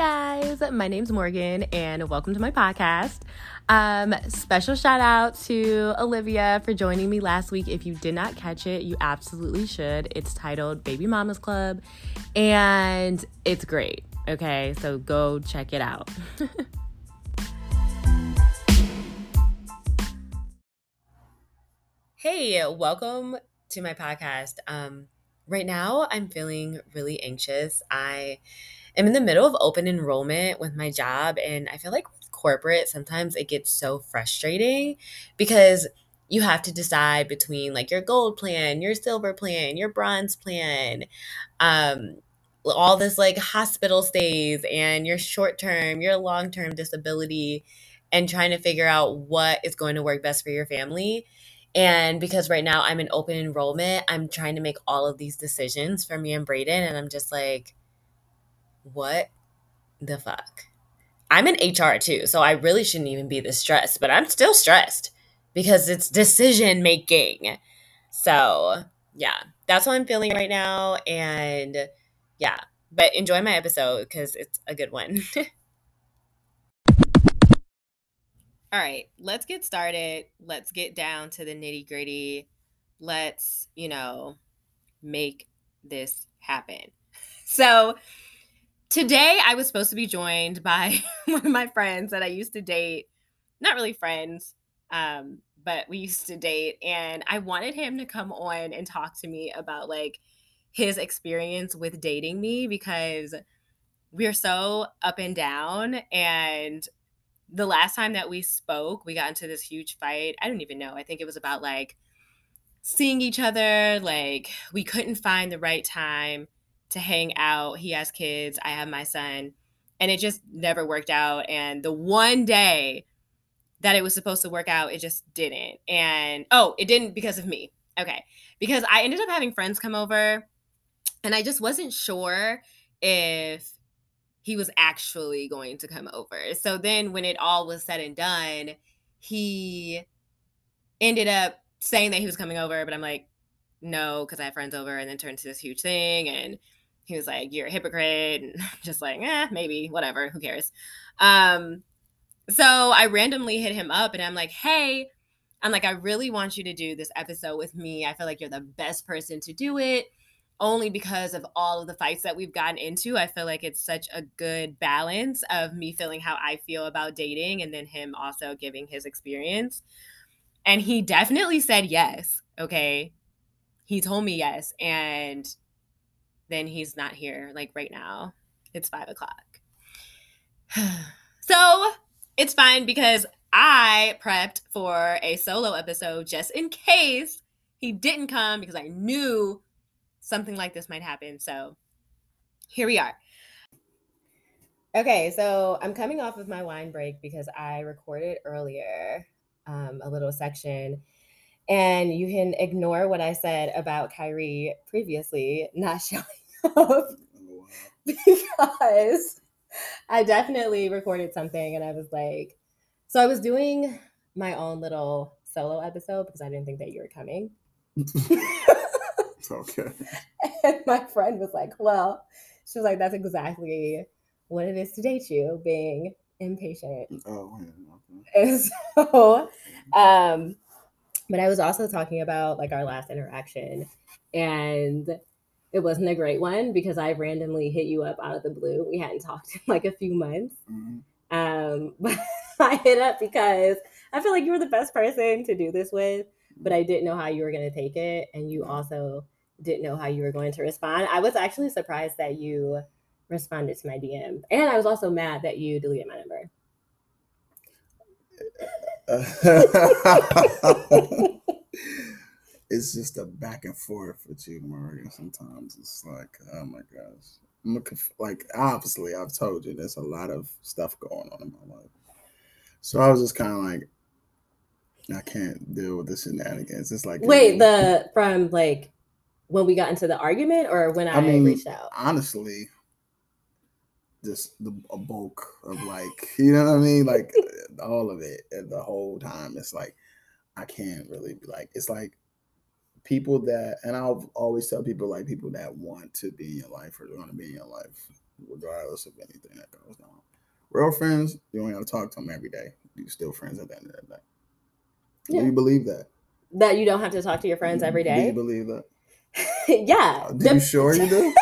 guys, my name's Morgan, and welcome to my podcast. Um, special shout out to Olivia for joining me last week. If you did not catch it, you absolutely should. It's titled Baby Mama's Club, and it's great. Okay, so go check it out. hey, welcome to my podcast. Um, right now, I'm feeling really anxious. I am in the middle of open enrollment with my job, and I feel like corporate, sometimes it gets so frustrating because you have to decide between like your gold plan, your silver plan, your bronze plan, um, all this like hospital stays, and your short term, your long term disability, and trying to figure out what is going to work best for your family. And because right now I'm in open enrollment, I'm trying to make all of these decisions for me and Braden. And I'm just like, what the fuck? I'm in HR too, so I really shouldn't even be this stressed, but I'm still stressed because it's decision making. So, yeah, that's what I'm feeling right now. And yeah, but enjoy my episode because it's a good one. All right, let's get started. Let's get down to the nitty gritty. Let's, you know, make this happen. So, today I was supposed to be joined by one of my friends that I used to date. Not really friends, um, but we used to date. And I wanted him to come on and talk to me about like his experience with dating me because we're so up and down. And the last time that we spoke, we got into this huge fight. I don't even know. I think it was about like seeing each other. Like we couldn't find the right time to hang out. He has kids, I have my son, and it just never worked out. And the one day that it was supposed to work out, it just didn't. And oh, it didn't because of me. Okay. Because I ended up having friends come over and I just wasn't sure if he was actually going to come over. So then when it all was said and done, he ended up saying that he was coming over, but I'm like, no, because I have friends over, and then turned to this huge thing. And he was like, You're a hypocrite. And just like, eh, maybe, whatever, who cares? Um, so I randomly hit him up and I'm like, Hey, I'm like, I really want you to do this episode with me. I feel like you're the best person to do it only because of all of the fights that we've gotten into. I feel like it's such a good balance of me feeling how I feel about dating and then him also giving his experience. And he definitely said yes. Okay. He told me yes. And then he's not here like right now. It's five o'clock. so it's fine because I prepped for a solo episode just in case he didn't come because I knew something like this might happen. So here we are. Okay, so I'm coming off of my wine break because I recorded earlier um, a little section and you can ignore what I said about Kyrie previously not showing because I definitely recorded something and I was like, so I was doing my own little solo episode because I didn't think that you were coming. okay. And my friend was like, well, she was like, that's exactly what it is to date you, being impatient. Oh, yeah, okay. And so, um, but I was also talking about like our last interaction and it wasn't a great one because I randomly hit you up out of the blue. We hadn't talked in like a few months. Mm-hmm. Um, but I hit up because I feel like you were the best person to do this with, but I didn't know how you were going to take it. And you also didn't know how you were going to respond. I was actually surprised that you responded to my DM. And I was also mad that you deleted my number. it's just a back and forth with you, Maria. Sometimes it's like, oh my gosh. I'm looking for, like obviously I've told you there's a lot of stuff going on in my life. So I was just kind of like, I can't deal with the shenanigans. It's like wait, the from like when we got into the argument or when I, I mean, reached out. Honestly, just the a bulk of like you know what I mean, like all of it, and the whole time it's like I can't really be like it's like people that, and I'll always tell people like people that want to be in your life or want to be in your life regardless of anything that goes on. Real friends, you don't have to talk to them every day. You're still friends at the end of the day. Yeah. Do you believe that? That you don't have to talk to your friends every day. Do you believe that? yeah. Uh, Are you Dep- sure you do?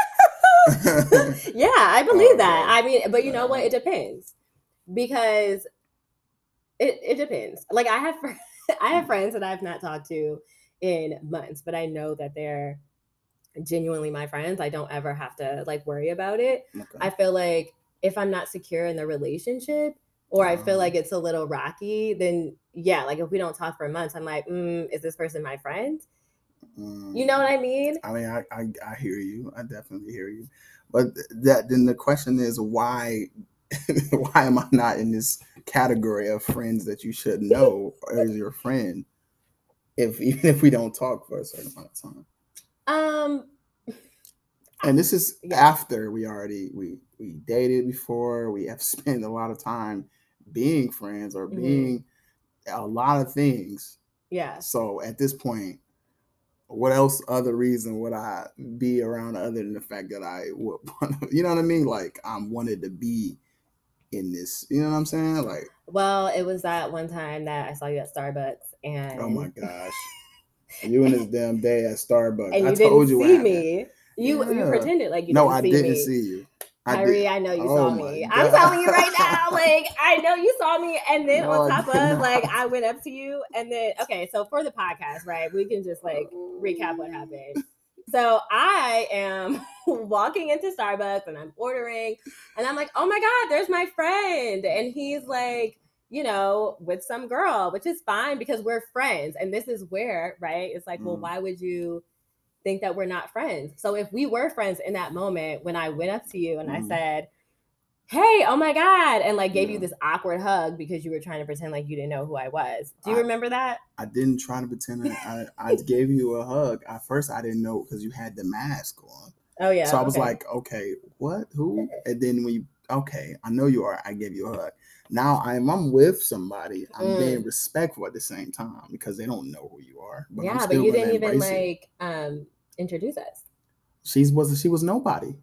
yeah, I oh, believe that. Okay. I mean, but you know what? It depends because it it depends. Like I have I have mm. friends that I've not talked to in months, but I know that they're genuinely my friends. I don't ever have to like worry about it. Okay. I feel like if I'm not secure in the relationship or I feel like it's a little rocky, then yeah, like if we don't talk for months, I'm like, mm, is this person my friend? You know what I mean? I mean, I, I I hear you. I definitely hear you. But that then the question is why why am I not in this category of friends that you should know as your friend? If even if we don't talk for a certain amount of time, Um, and this is Yeah. after we already we we dated before, we have spent a lot of time being friends or Mhm. being a lot of things. yeah. So at this point, what else other reason would I be around other than the fact that I would you know what I mean? Like I'm wanted to be in this, you know what I'm saying? Like, Well, it was that one time that I saw you at Starbucks and oh my gosh. You and this damn day at Starbucks. and you I didn't told you see me. You you pretended like you no, didn't I see didn't me. see you. I Kyrie, did. I know you Oh saw me. I'm telling you right now, like I know you saw me, and then No, on top of like. I went up to you, and then okay, so for the podcast, right? We can just like recap what happened. So I am walking into Starbucks and I'm ordering, and I'm like, oh my God, there's my friend. And he's like, you know, with some girl, which is fine because we're friends. And this is where, right? It's like, well, Mm. why would you think that we're not friends? So if we were friends in that moment, when I went up to you and I Mm. said, Hey, oh my God, and like gave you this awkward hug because you were trying to pretend like you didn't know who I was. Do you I- remember that? I didn't try to pretend I, I gave you a hug. At first, I didn't know because you had the mask on. Oh, yeah. so I was okay. like, okay, what? Who? And then we, okay, I know you are. I gave you a hug. Now I'm I'm with somebody. I'm Mm. being respectful at the same time because they don't know who you are. But yeah, but you didn't even it. like um introduce us. She's was she was nobody.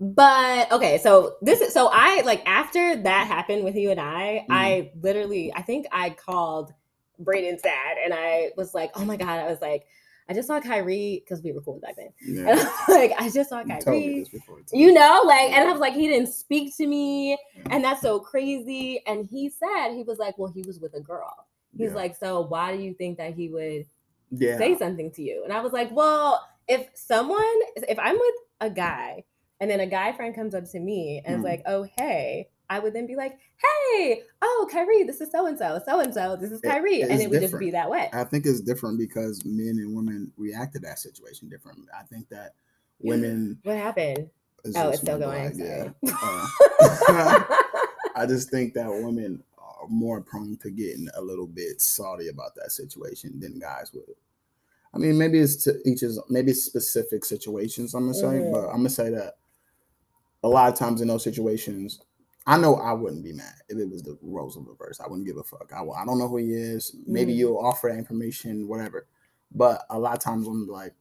But okay, so this is so I like after that happened with you and I, Mhm. I literally I think I called Braden's dad and I was like, oh my god, I was like, I just saw Kyrie because we were cool back then. Yeah, like, I just saw you Kyrie. before. You know, like, and I was like, he didn't speak to me, and that's so crazy. And he said he was like, well, he was with a girl. He's Yeah. like, so why do you think that he would yeah, say something to you. And I was like, well, if someone, if I'm with a guy and then a guy friend comes up to me and is Mhm. like, oh, hey, I would then be like, hey, oh, Kyrie, this is so and so, so and so, this is It- Kyrie. and it's it would just be that way. I think it's different because men and women react to that situation different. I think that women. What happened? is Oh, it's still going. Sorry. Uh, I just think that women are more prone to getting a little bit salty about that situation than guys would. I mean, maybe it's to each his, maybe specific situations. I'm gonna say, Mhm. but I'm gonna say that a lot of times in those situations, I know I wouldn't be mad if it was the roles of reverse. I wouldn't give a fuck. I, I don't know who he is. Maybe Mhm. you'll offer that information, whatever. But a lot of times I'm like,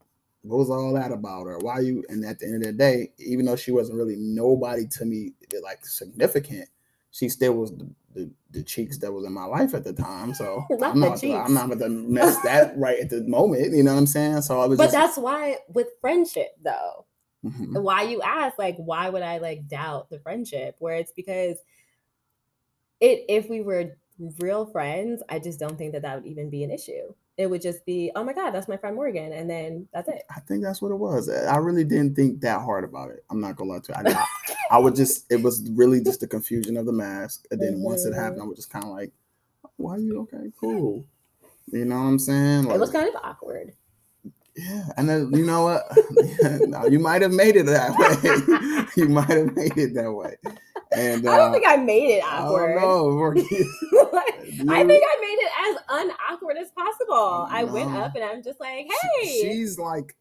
what was all that about? Or why you? And at the end of the day, even though she wasn't really nobody to me, like significant, she still was the, the, the cheeks that was in my life at the time. So Not I'm not, cheeks. I'm not about to mess that right at the moment. You know what I'm saying? So I was but just, that's why with friendship though, Mhm. why you ask like why would i like doubt the friendship where it's because it if we were real friends i just don't think that that would even be an issue it would just be oh my god that's my friend morgan and then that's it I think that's what it was. I really didn't think that hard about it. I'm not gonna lie to you. I, I, I would just, it was really just the confusion of the mask. And then once it happened, I was just kind of like, why are you okay? Cool. You know what I'm saying? it was kind of awkward Yeah, and then you know what? No, you might have made it that way. you might have made it that way. And uh, i don't think i made it I awkward don't know. Like, i think i made it as unawkward as possible i went up and i'm just like hey she's like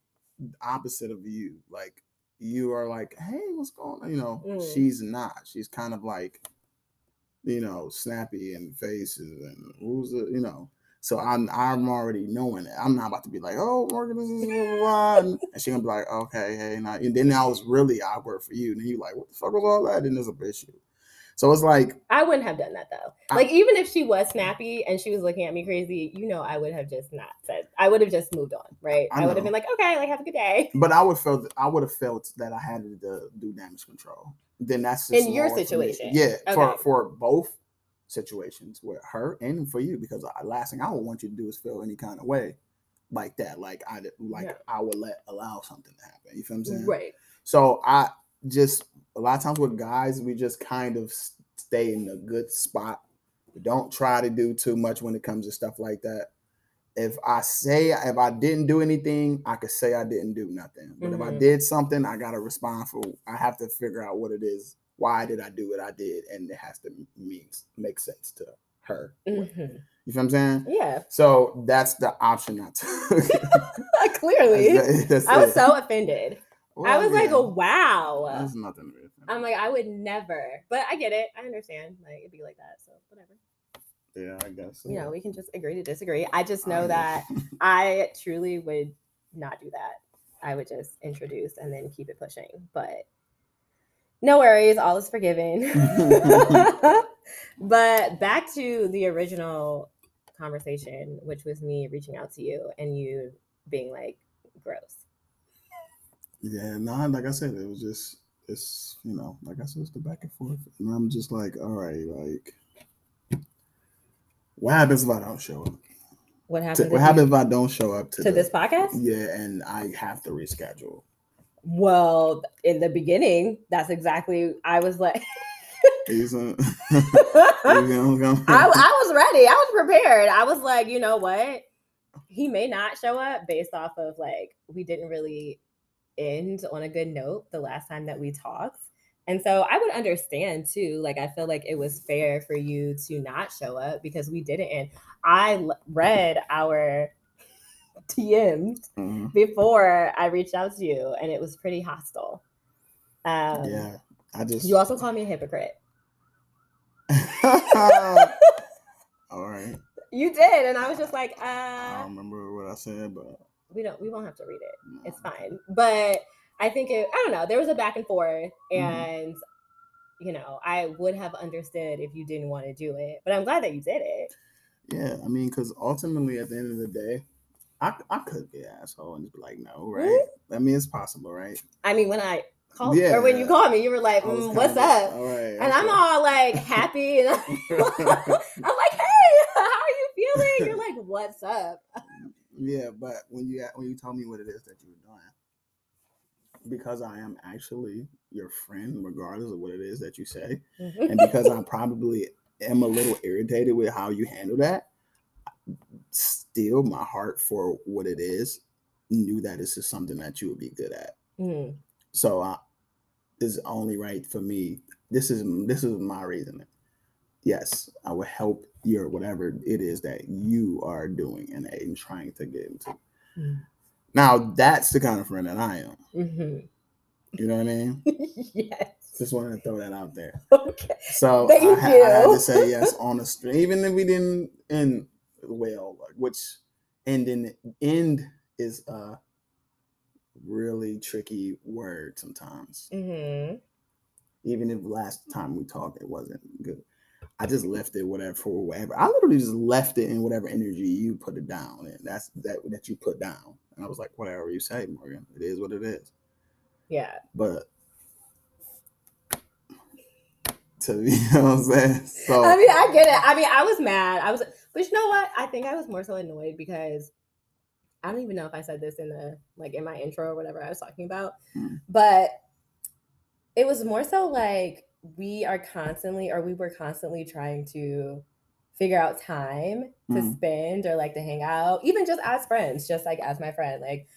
opposite of you. Like you are like, hey, what's going on? You know, Mm. she's not. She's kind of like, you know, snappy and faces and who's the, you know. So I'm I'm already knowing it. I'm not about to be like, oh, Morgan, this is blah, blah, blah. and she gonna be like, okay, hey, and, I, and then I was really awkward for you. And then you like, what the fuck was all that? And there's a issue. So it's like I wouldn't have done that though. I- Like even if she was snappy and she was looking at me crazy, you know, I would have just not said. I would have just moved on, right? I I, would have been like, okay, like have a good day. But I would felt I would have felt that I had to do- damage control. Then that's just In your lower for me. situation. Yeah, for for both situations with her and for you, because I, last thing I would want you to do is feel any kind of way like that. Like I like Yeah. I would let allow something to happen. You feel what I'm saying? Right. So I just a lot of times with guys, we just kind of stay in a good spot. We don't try to do too much when it comes to stuff like that. If I say if I didn't do anything, I could say I didn't do nothing. But if I Mhm. did something, I gotta respond for. I have to figure out what it is. Why did I do what I did? And it has to mean make sense to her. Mhm. You feel what I'm saying? Yeah. So that's the option I took. Clearly. That's- that's I was it. so offended. I Well, was like, yeah, oh wow. There's nothing. really. I'm like, I would never. But I get it. I understand. Like it'd be like that. So whatever. Yeah, I guess. You know, we can just agree to disagree. I just I know that I truly would not do that. I would just introduce and then keep it pushing. But no worries, all is forgiven. but back to the original conversation, which was me reaching out to you and you being like, gross. Yeah, no, like I said, it was just it's you know, like I said, it's the back and forth, and I'm just like, all right, like, what happens if I don't show up? What To- what happens if I don't show up to, to the- this podcast? Yeah, and I have to reschedule. Well, in the beginning, that's exactly I was like I, I was ready. I was prepared. I was like, you know what? He may not show up based off of like we didn't really end on a good note the last time that we talked. And so I would understand too. Like I feel like it was fair for you to not show up because we didn't end. I l- read our DMs Mhm. before I reached out to you, and it was pretty hostile. Um, yeah, I just You also called me a hypocrite. all right. You did, and I was just like, I uh, don't remember what I said, but we don't, we won't have to read it. no. It's fine. But I think it, I don't know. There was a back and forth, Mhm. and you know, I would have understood if you didn't want to do it. But I'm glad that you did it. Yeah, I mean, because ultimately, at the end of the day, I I could be an asshole and just be like, no, right? Mm-hmm. I mean, it's possible, right? I mean, when I called or when you Yeah. called me, you were like, mm, "What's up?" All right, And I'm all like happy, and I'm, I'm like, "Hey, how are you feeling?" You're like, "What's up?" yeah, but when you when you told me what it is that you were doing, because I am actually your friend, regardless of what it is that you say, and because I probably am a little irritated with how you handle that, still my heart for what it is knew that this is something that you would be good at. Mhm. So uh, it's only right for me. This is this is my reasoning. Yes, I will help your whatever it is that you are doing and, and trying to get into. Mm. Now that's the kind of friend that I am. Mhm. You know what I mean? yes. Just wanted to throw that out there. Okay. So I, I had to say yes on the stream, even if we didn't end well, like, which ending end is a really tricky word sometimes. hmm even if last time we talked it wasn't good. I just left it whatever for whatever. I literally just left it in whatever energy you put it down, and that's that that you put down. And I was like, whatever you say, Morgan, it is what it is. Yeah. But to be, you know what I'm saying? So I mean, I get it. I mean, I was mad. I was, but you know what? I think I was more so annoyed because I don't even know if I said this in the like in my intro or whatever I was talking about, Mm. but it was more so like we are constantly, or we were constantly trying to figure out time to Mm. spend or like to hang out, even just as friends, just like as my friend, like.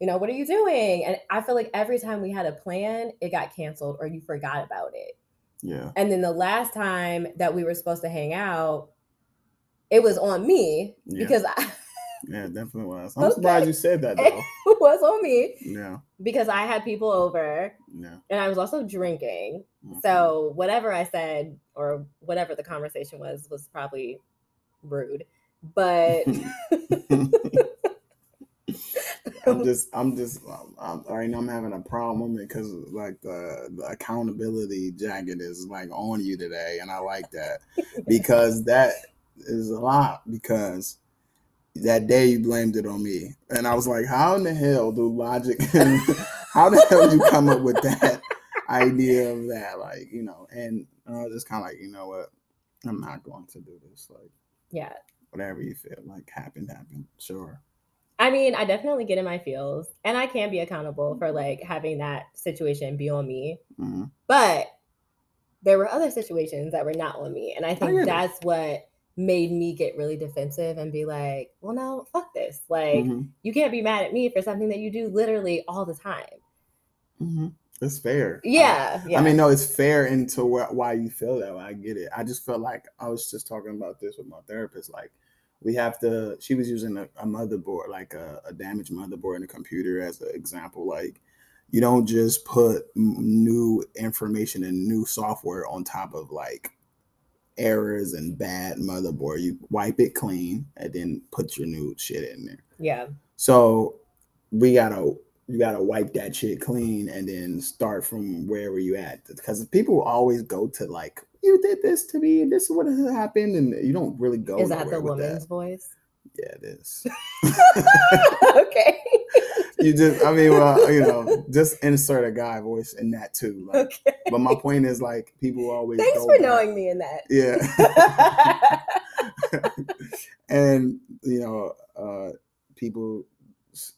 You know, what are you doing? And I feel like every time we had a plan, it got canceled or you forgot about it. yeah, And then the last time that we were supposed to hang out, it was on me Yeah. because I, yeah, it definitely was. I'm Okay. surprised you said that though. it was on me yeah, because I had people over yeah. and I was also drinking. mhm. So whatever I said or whatever the conversation was was probably rude. but I'm just, I'm just, I'm, right now I'm having a problem because like the, the accountability jacket is like on you today, and I like that because that is a lot. Because that day you blamed it on me, and I was like, how in the hell do logic? how the hell do you come up with that idea of that? Like, you know, and I was just kind of like, you know what, I'm not going to do this. Like, yeah, whatever you feel like happened, happened. Sure. I mean, I definitely get in my feels and I can be accountable for like having that situation be on me. Mm-hmm. But there were other situations that were not on me. And I think that's what made me get really defensive and be like, well, no, fuck this. Like, mm-hmm. you can't be mad at me for something that you do literally all the time. Mm-hmm. It's fair. Yeah, uh, yeah. I mean, no, it's fair into wh- why you feel that way. I get it. I just felt like I was just talking about this with my therapist. Like, we have to she was using a, a motherboard like a, a, damaged motherboard in a computer as an example like you don't just put new information and new software on top of like errors and bad motherboard you wipe it clean and then put your new shit in there yeah so we gotta you gotta wipe that shit clean and then start from wherever you at because people always go to like you did this to me, and this is what has happened, and you don't really go. Is that the woman's that. voice? Yeah, it is. okay. You just, I mean, well, you know, just insert a guy voice in that too. Like, okay. But my point is, like, people always. Thanks for back. knowing me in that. Yeah. and you know, uh, people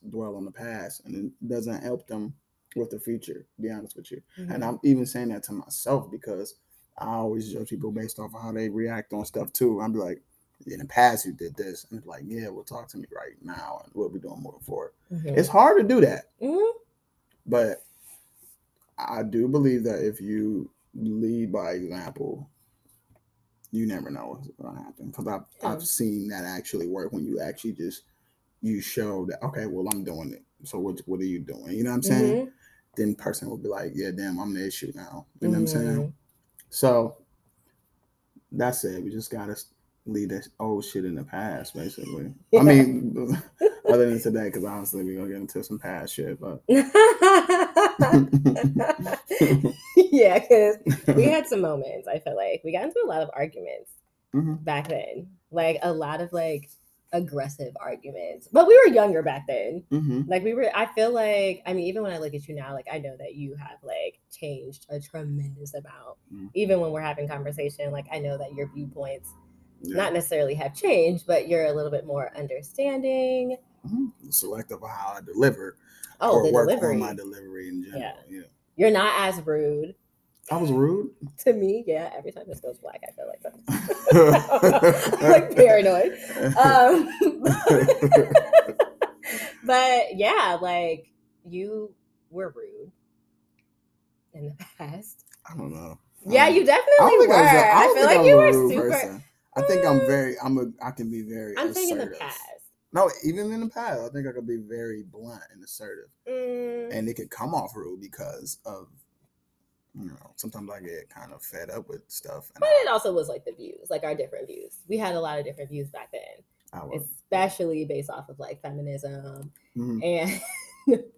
dwell on the past, and it doesn't help them with the future. be honest with you, mm-hmm. and I'm even saying that to myself because I always judge people based off of how they react on stuff too. I'd be like, in the past you did this, and it's like, yeah, well, talk to me right now, and we'll be doing moving forward. Mm-hmm. It's hard to do that, mm-hmm. but I do believe that if you lead by example, you never know what's going to happen. Because I've yeah. I've seen that actually work when you actually just you show that okay, well, I'm doing it. So what what are you doing? You know what I'm saying? Mm-hmm. Then person will be like, yeah, damn, I'm the issue now. You know what I'm saying? Mm-hmm. So that's it. We just gotta leave that old shit in the past, basically. Yeah. I mean, other than today, because honestly, we're gonna get into some past shit, but yeah, because we had some moments. I feel like we got into a lot of arguments mm-hmm. back then, like a lot of like aggressive arguments. But we were younger back then. Mm-hmm. Like we were, I feel like, I mean, even when I look at you now, like I know that you have like changed a tremendous amount. Mm-hmm. Even when we're having conversation, like I know that your viewpoints yeah. not necessarily have changed, but you're a little bit more understanding. Mm-hmm. Selective of how I deliver. Oh, or the work delivery. on my delivery in general. Yeah. yeah. You're not as rude. I was rude to me. Yeah, every time this goes black, I feel like that. I'm like paranoid. Um, but yeah, like you were rude in the past. I don't know. Yeah, you definitely were. I, feel like you were super. Person. I think I'm very. I'm a. I can be very. I'm saying in the past. No, even in the past, I think I could be very blunt and assertive, mm. and it could come off rude because of you know, sometimes I get kind of fed up with stuff. but I, it also was like the views, like our different views. We had a lot of different views back then, especially based off of like feminism mm-hmm. and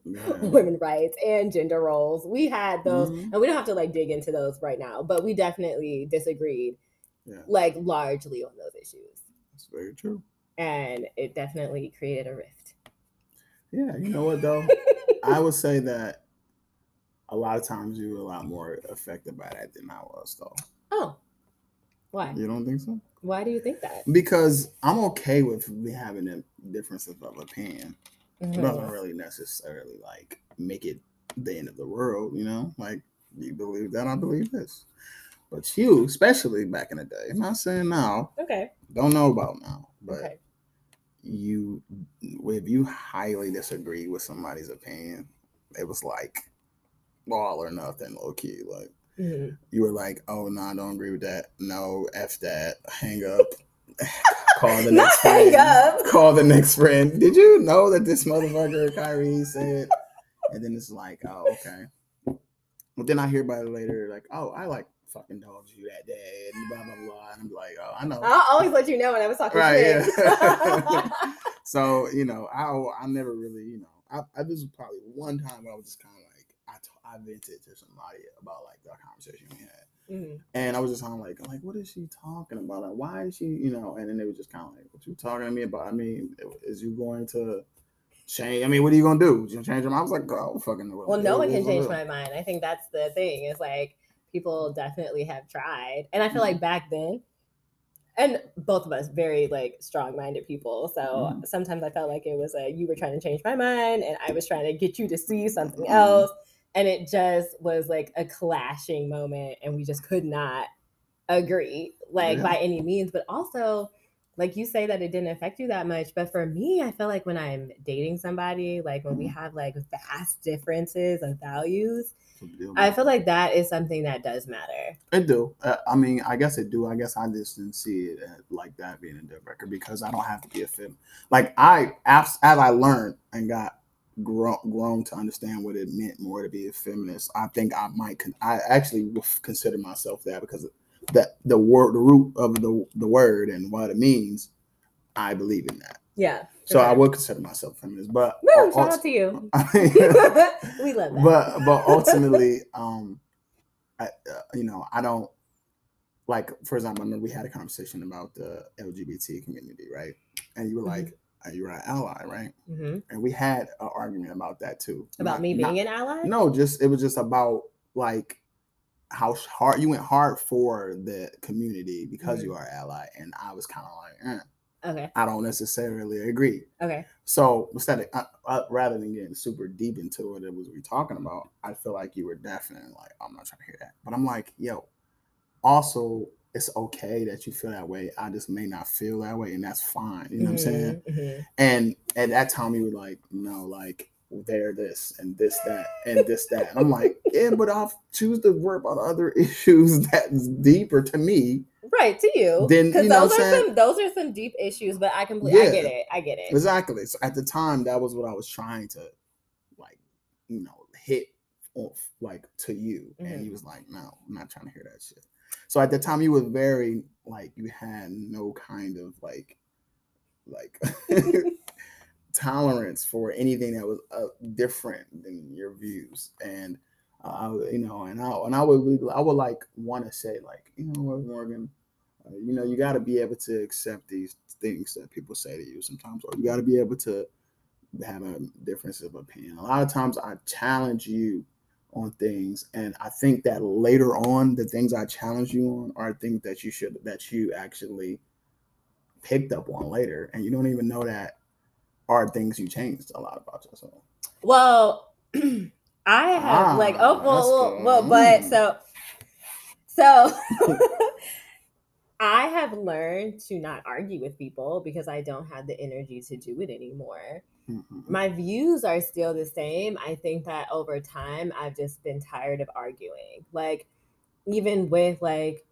yeah. women rights and gender roles. We had those, mm-hmm. and we don't have to like dig into those right now, but we definitely disagreed, yeah. like largely on those issues. That's very true. And it definitely created a rift. Yeah, you know what though? I would say that a lot of times you were a lot more affected by that than I was, though. Oh, why? You don't think so? Why do you think that? Because I'm okay with me having a difference of opinion. Mm-hmm. It doesn't really necessarily like make it the end of the world, you know? Like you believe that, I believe this. But you, especially back in the day, I'm not saying now. Okay. Don't know about now, but okay. you, if you highly disagree with somebody's opinion, it was like all or nothing, low key. Like mm-hmm. you were like, oh no, I don't agree with that. No, f that. Hang up. Call the next friend. Up. Call the next friend. Did you know that this motherfucker Kyrie said? And then it's like, oh okay. But then I hear about it later, like, oh, I like fucking dogged you that day and blah blah blah. And I'm like, oh, I know. I'll always let you know when I was talking Right, shit. yeah. so you know, I I never really, you know, I, I this was probably one time where I was just kind of like I t- I vented to somebody about like the conversation we had, Mhm. and I was just kind of like, I'm like, what is she talking about? Like, why is she, you know? And then they were just kind of like, what you talking to me about? I mean, is you going to change? I mean, what are you gonna do? You gonna change them? I was like, oh, fucking. Well, no one can change my mind. I think that's the thing. Is like people definitely have tried, and I feel like back then, and both of us very like strong-minded people. So Mhm. sometimes I felt like it was a you were trying to change my mind, and I was trying to get you to see something Mhm. else, and it just was like a clashing moment, and we just could not agree like Yeah. by any means. But also. Like you say that it didn't affect you that much, but for me, I feel like when I'm dating somebody, like when we Mhm. have like vast differences of values, It's a deal I feel like that is something that does matter. It do. Uh, I mean, I guess it do. I guess I just didn't see it as, like that being a deal breaker because I don't have to be a fem. Like I, as, as I learned and got grown, grown to understand what it meant more to be a feminist, I think I might. Con- I actually consider myself that because that the word, the root of the the word and what it means, I believe in that. Yeah. So I would consider myself feminist. But Woo, ul- shout out to you. we love that. but but ultimately um I, uh, you know i don't like for example i remember we had a conversation about the lgbt community right and you were Mhm. like uh, you're an ally right Mhm. and we had an argument about that too About Not- me not- being an ally? no just it was just about like how hard you went hard for the community because Mhm. you are an ally and i was kind of like eh, Okay. i don't necessarily agree Okay. so instead of uh, uh, rather than getting super deep into what it was we talking about, I feel like you were definitely like, I'm not trying to hear that. But I'm like, yo, also it's okay that you feel that way. I just may not feel that way, and that's fine. You know what I'm saying? Mhm, mhm. And at that time, you were like, no, like they're this and this that and this that. And I'm like, yeah, but I'll choose to worry about other issues that's deeper to me. Right to you. Then, because you know those are some those are some deep issues, but I completely I get it. I get it. Exactly. So at the time, that was what I was trying to, like, you know, hit off like to you, and Mhm. he was like, "No, I'm not trying to hear that shit." So at the time, you were very like you had no kind of like, like tolerance for anything that was uh, different than your views, and uh, I you know, and I and I would I would like want to say like, you know what, Morgan, you know, you got to be able to accept these things that people say to you sometimes, or you got to be able to have a difference of opinion. A lot of times, I challenge you on things, and I think that later on, the things I challenge you on are things that you should that you actually picked up on later, and you don't even know that are things you changed a lot about yourself. Well, I have like oh Ah, well, well, well but Mm. so so I have learned to not argue with people because I don't have the energy to do it anymore. Mhm. My views are still the same. I think that over time I've just been tired of arguing. Like even with like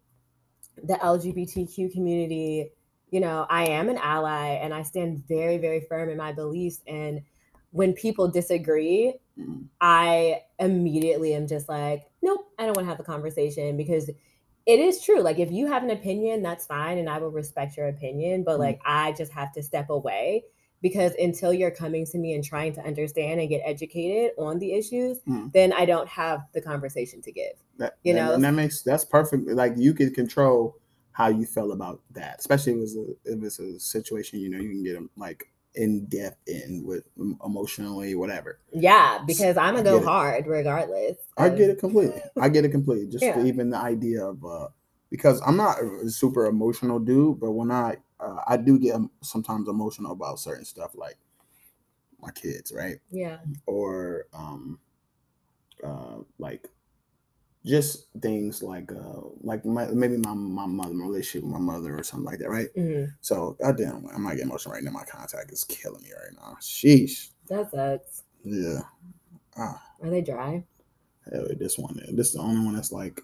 the LGBTQ community, you know, I am an ally and I stand very very firm in my beliefs and when people disagree, Mhm. I immediately am just like, nope, I don't want to have the conversation because it is true. Like, if you have an opinion, that's fine, and I will respect your opinion. But Mm. like, I just have to step away because until you're coming to me and trying to understand and get educated on the issues, Mm. then I don't have the conversation to give. That, You know? and that makes that's perfect. Like you can control how you feel about that, especially if it's a if it's a situation you know you can get them like in depth in with emotionally whatever. Yeah, because I'm gonna go hard regardless. I get it completely. I get it completely. Just Yeah. even the idea of uh because I'm not a super emotional dude, but when I uh, I do get um, sometimes emotional about certain stuff like my kids, right? Yeah. Or um uh like just things like uh like my, maybe my my mother my relationship with my mother or something like that, right? Mhm. So goddamn, I'm not getting emotional right now. My contact is killing me right now. Sheesh. That sucks. Yeah. Ah, Are they dry? hell, this one. This is the only one that's like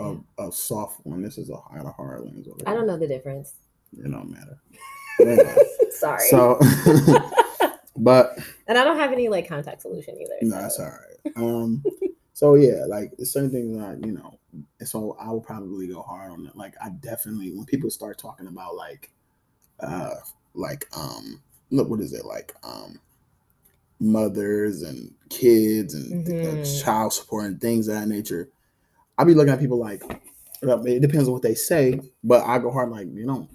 a, a soft one. This is a, I got a hard lens over I don't know the difference. It don't matter. Anyway, Sorry. so, but and I don't have any like contact solution either. no, so- that's all right. Um, So yeah, like there's certain things that you know. So I will probably go hard on it. Like I definitely when people start talking about like, uh, like um, look what is it like um, mothers and kids and uh, Mhm. child support and things of that nature. I'll be looking at people like, it depends on what they say, but I go hard like you know,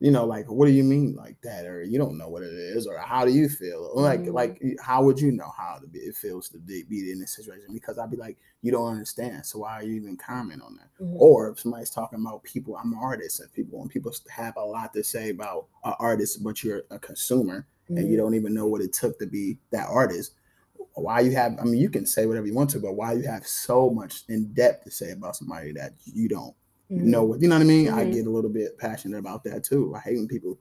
you know, like what do you mean like that, or you don't know what it is, or how do you feel? Like Mhm. like how would you know how to be, it feels to be, be in this situation? Because I'd be like, you don't understand, so why are you even comment on that? Mhm. Or if somebody's talking about people, I'm an artist, and people and people have a lot to say about an artist, but you're a consumer and you Mhm. don't even know what it took to be that artist. Why you have? I mean, you can say whatever you want to, but why you have so much in depth to say about somebody that you don't Mhm. know what you know what I mean? I Mhm. get a little bit passionate about that too. I hate when people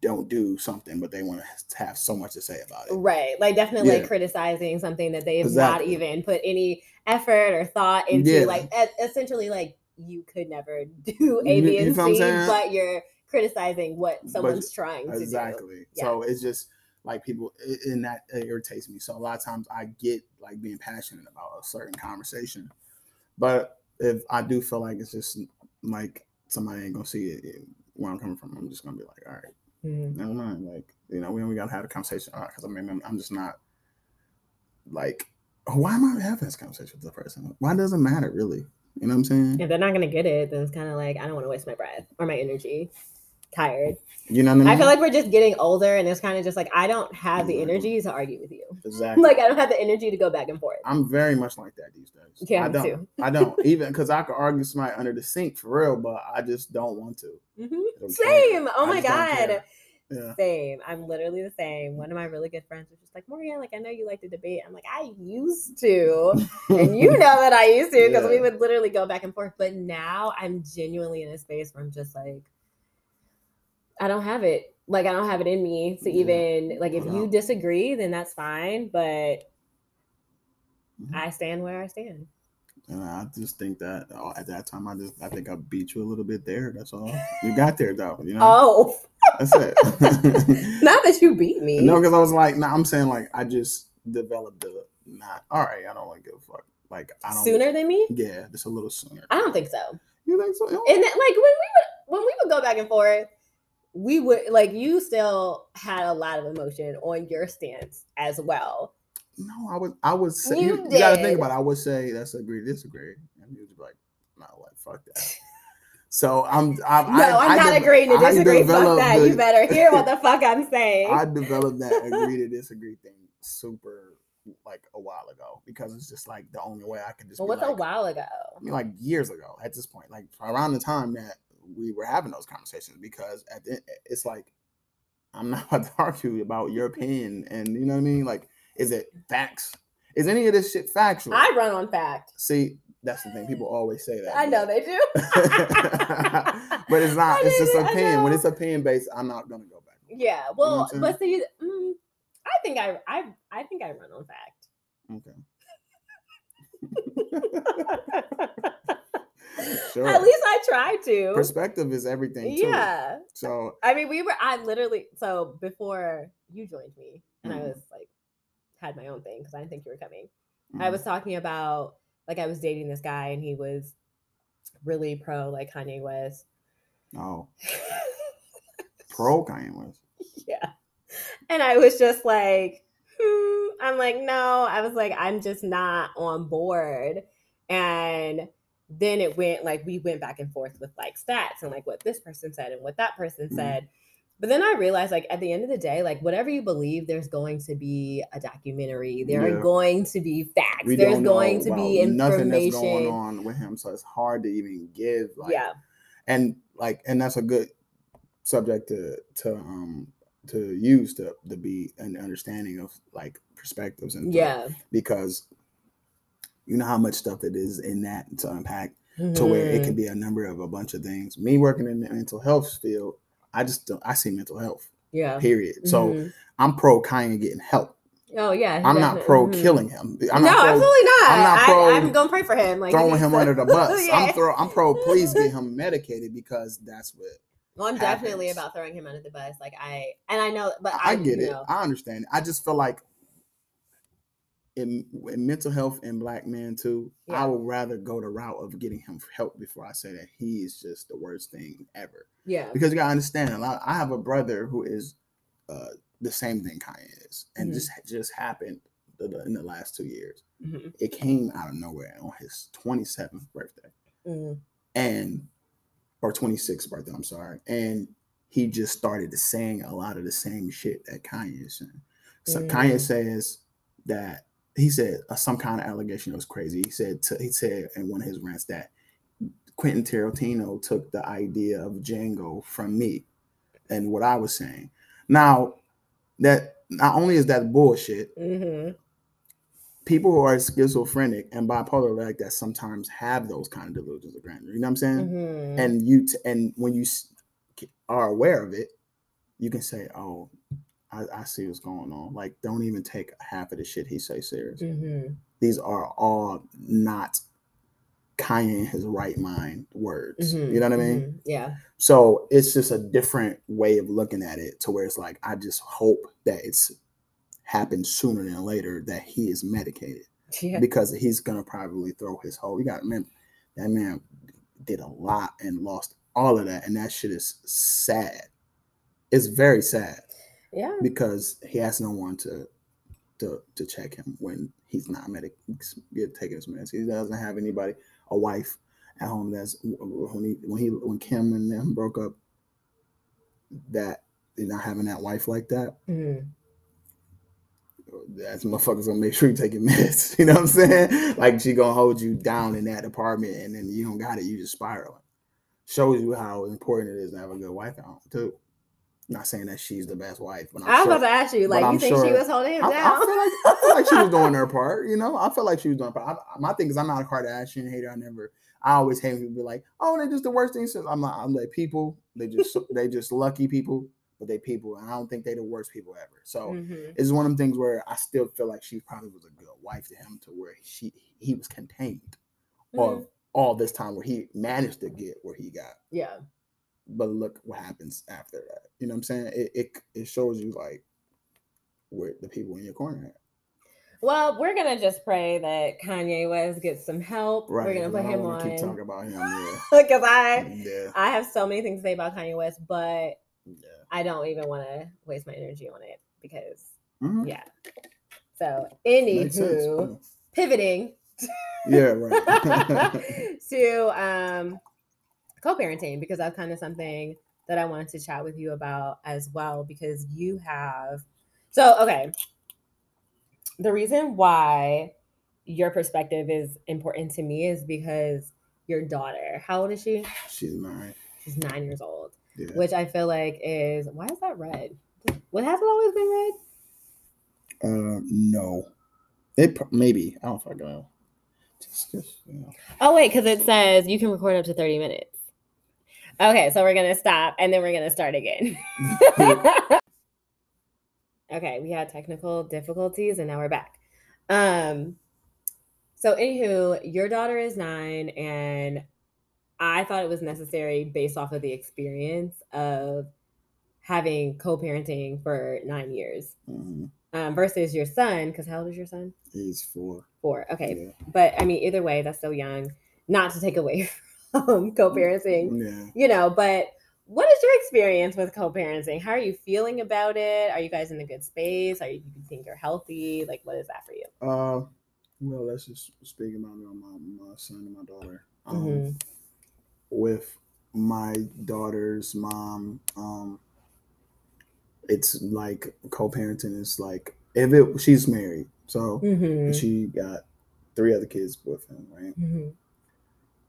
don't do something, but they want to have so much to say about it. Right. Like definitely like Yeah. criticizing something that they have not even put any effort or thought into. Yeah. Like essentially like you could never do A, B, and feel what I'm C, but you're criticizing what But- someone's trying to do. Exactly. Yeah. So it's just like people, i- and that irritates me. So a lot of times I get like being passionate about a certain conversation, but if I do feel like it's just like somebody ain't gonna see it, it- where I'm coming from, I'm just gonna be like, all right, Mhm. never mind. Like you know, we we gotta have a conversation because I mean, I'm, I'm just not like, why am I having this conversation with the person? Why does it matter really? You know what I'm saying? If they're not gonna get it, then it's kind of like I don't want to waste my breath or my energy. Tired. You know what I mean? I feel like we're just getting older, and it's kind of just like I don't have the energy to argue with you. exactly. Like I don't have the energy to go back and forth. I'm very much like that these days. Yeah, I don't. too. I don't even because I could argue somebody under the sink for real, but I just don't want to. Mhm. I don't care. Same. Oh my god. Yeah. Same. I'm literally the same. One of my really good friends was just like, Morgan, like I know you like to debate. I'm like, I used to. And you know that I used to because we would literally go back and forth. But now I'm genuinely in a space where I'm just like, I don't have it. Like I don't have it in me to Yeah. even like if No you disagree, then that's fine. But Mhm. I stand where I stand. And I just think that uh, at that time, I just I think I beat you a little bit there. That's all. You got there though. You know. Oh, That's it. not that you beat me. no, because I was like, no, I'm saying like I just developed the not. All right, I don't want to give a fuck. Like I don't. Sooner than me? Yeah, just a little sooner. I don't think so. You think so? and then, like when we would when we would go back and forth we would like you still had a lot of emotion on your stance as well No, I was I would say. You You, you gotta think about. it. I would say that's agree, disagree, and you'd be like, no, like fuck that. So I'm. I'm no i'm not I de- agreeing to I disagree fuck that the- you better hear what the fuck i'm saying I developed that agree to disagree thing super like a while ago because it's just like the only way I could just. well, what's a while ago I mean, like years ago at this point, like around the time that we were having those conversations, because at the, it's like I'm not about to argue about your opinion, and you know what I mean. Like, is it facts? Is any of this shit factual? i run on fact See, that's the thing. People always say that. i know they do but it's not. I It's just opinion. When know. it's opinion based, I'm not gonna go back. yeah well what I'm but see mm, i think I, I i think i run on fact Okay. Sure. at least i try to perspective is everything too. yeah So I mean, we were. I literally. So before you joined me, and I Mhm. was like, had my own thing because I didn't think you were coming. I mm, was talking about like I was dating this guy, and he was really pro like Kanye West. oh pro Kanye West. yeah, and I was just like, hmm. I'm like, no. I was like, I'm just not on board, and then it went like we went back and forth with like stats and like what this person said and what that person Mhm. said. But then I realized, like, at the end of the day, like, whatever you believe, there's going to be a documentary. There Yeah. are going to be facts. We there's going to be about nothing that's information. going on with him, so it's hard to even give. Like, yeah. and like, and that's a good subject to to um to use to to be an understanding of like perspectives and. Yeah. because you know how much stuff it is in that to unpack to where it can be a number of a bunch of things. Me working in the mental health field, I just don't, I see mental health. Yeah. Period. So Mhm. I'm pro Kanye getting help. oh, yeah. I'm not definitely. pro Mhm. killing him. I'm no, not pro absolutely not. I'm not pro I'm going to pray for him. Like, throwing him under the bus. Yeah. I'm throw I'm pro please get him medicated because that's what Well, I'm definitely happens. about throwing him under the bus. Like, I, and I know, but I, I, get it. know, I understand. I just feel like in, in mental health in black men too, Yeah. I would rather go the route of getting him help before I say that he is just the worst thing ever. Yeah. Because you gotta understand, a lot, I have a brother who is uh, the same thing Kanye is, and Mhm. just just happened in the last two years. Mhm. It came out of nowhere on his 27th birthday, Mhm. and or 26th birthday. I'm sorry, and he just started saying a lot of the same shit that Kanye is saying. So. Kanye says that he said uh, some kind of allegation was crazy. He said to, he said in one of his rants that Quentin Tarantino took the idea of Django from me and what I was saying. Now that not only is that bullshit, Mhm. people who are schizophrenic and bipolar like that sometimes have those kind of delusions of grandeur. You know what I'm saying? Mhm. And you t- and when you s- are aware of it, you can say, "Oh, I, I see what's going on." Like, don't even take half of the shit he say serious. Mhm. These are all not Kanye in his right mind words. Mhm. You know what I mean? Mhm. Yeah. So it's just a different way of looking at it to where it's like, I just hope that it's happened sooner than later that he is medicated Yeah. because he's gonna probably throw his whole. You got to remember that man did a lot and lost all of that, and that shit is sad. It's very sad Yeah. because he has no one to to to check him when he's not medic get taking his meds. He doesn't have anybody, a wife at home that's when he when he when Kim and them broke up. That not having that wife like that. Mhm. That's motherfuckers gonna make sure you take your meds. You know what I'm saying? Like she gonna hold you down in that apartment, and then you don't got it. You just spiraling. Shows you how important it is to have a good wife at home too. Not saying that she's the best wife, but I'm I was sure, about to ask you, like, you think she was holding him I, down? I feel like I feel like she was doing her part. You know, I feel like she was doing. her part. I, my thing is, I'm not a Kardashian hater. I never. I always hate when people be like, "Oh, they're just the worst things." I'm not. I'm like people. They just they just lucky people, but they people, and I don't think they the worst people ever. So Mhm. it's one of them things where I still feel like she probably was a good wife to him, to where she he was contained, or Mhm. all this time where he managed to get where he got. Yeah. But look what happens after that. You know what I'm saying? It it, it shows you like where the people in your corner at. Well, we're gonna just pray that Kanye West gets some help. Right. We're gonna put him on Keep talking about him. Yeah. because I Yeah. I have so many things to say about Kanye West, but Yeah. I don't even want to waste my energy on it because Mhm. yeah. So anywho, pivoting Yeah, right. to um co-parenting because that's kind of something that I wanted to chat with you about as well because you have so okay. The reason why your perspective is important to me is because your daughter, how old is she? She's nine. She's nine years old, Yeah. which I feel like is why is that red? What has it always been red? Uh, no. It maybe I don't fucking know. Just, just you know. Oh wait, because it says you can record up to 30 minutes. Okay, so we're gonna stop and then we're gonna start again. okay, we had technical difficulties and now we're back. Um so anywho, your daughter is nine and I thought it was necessary based off of the experience of having co-parenting for nine years Mhm. um, versus your son. Because how old is your son? He's four. Four. Okay, Yeah. but I mean, either way, that's so young. Not to take away from co-parenting, Yeah. you know. But what is your experience with co-parenting? How are you feeling about it? Are you guys in a good space? Are you, you think you're healthy? Like, what is that for you? Uh, well, let's just speak about my, my son and my daughter. Um, Mhm. With my daughter's mom, um, it's like co-parenting is like if it she's married, so Mhm. she got three other kids with him, right? Mhm.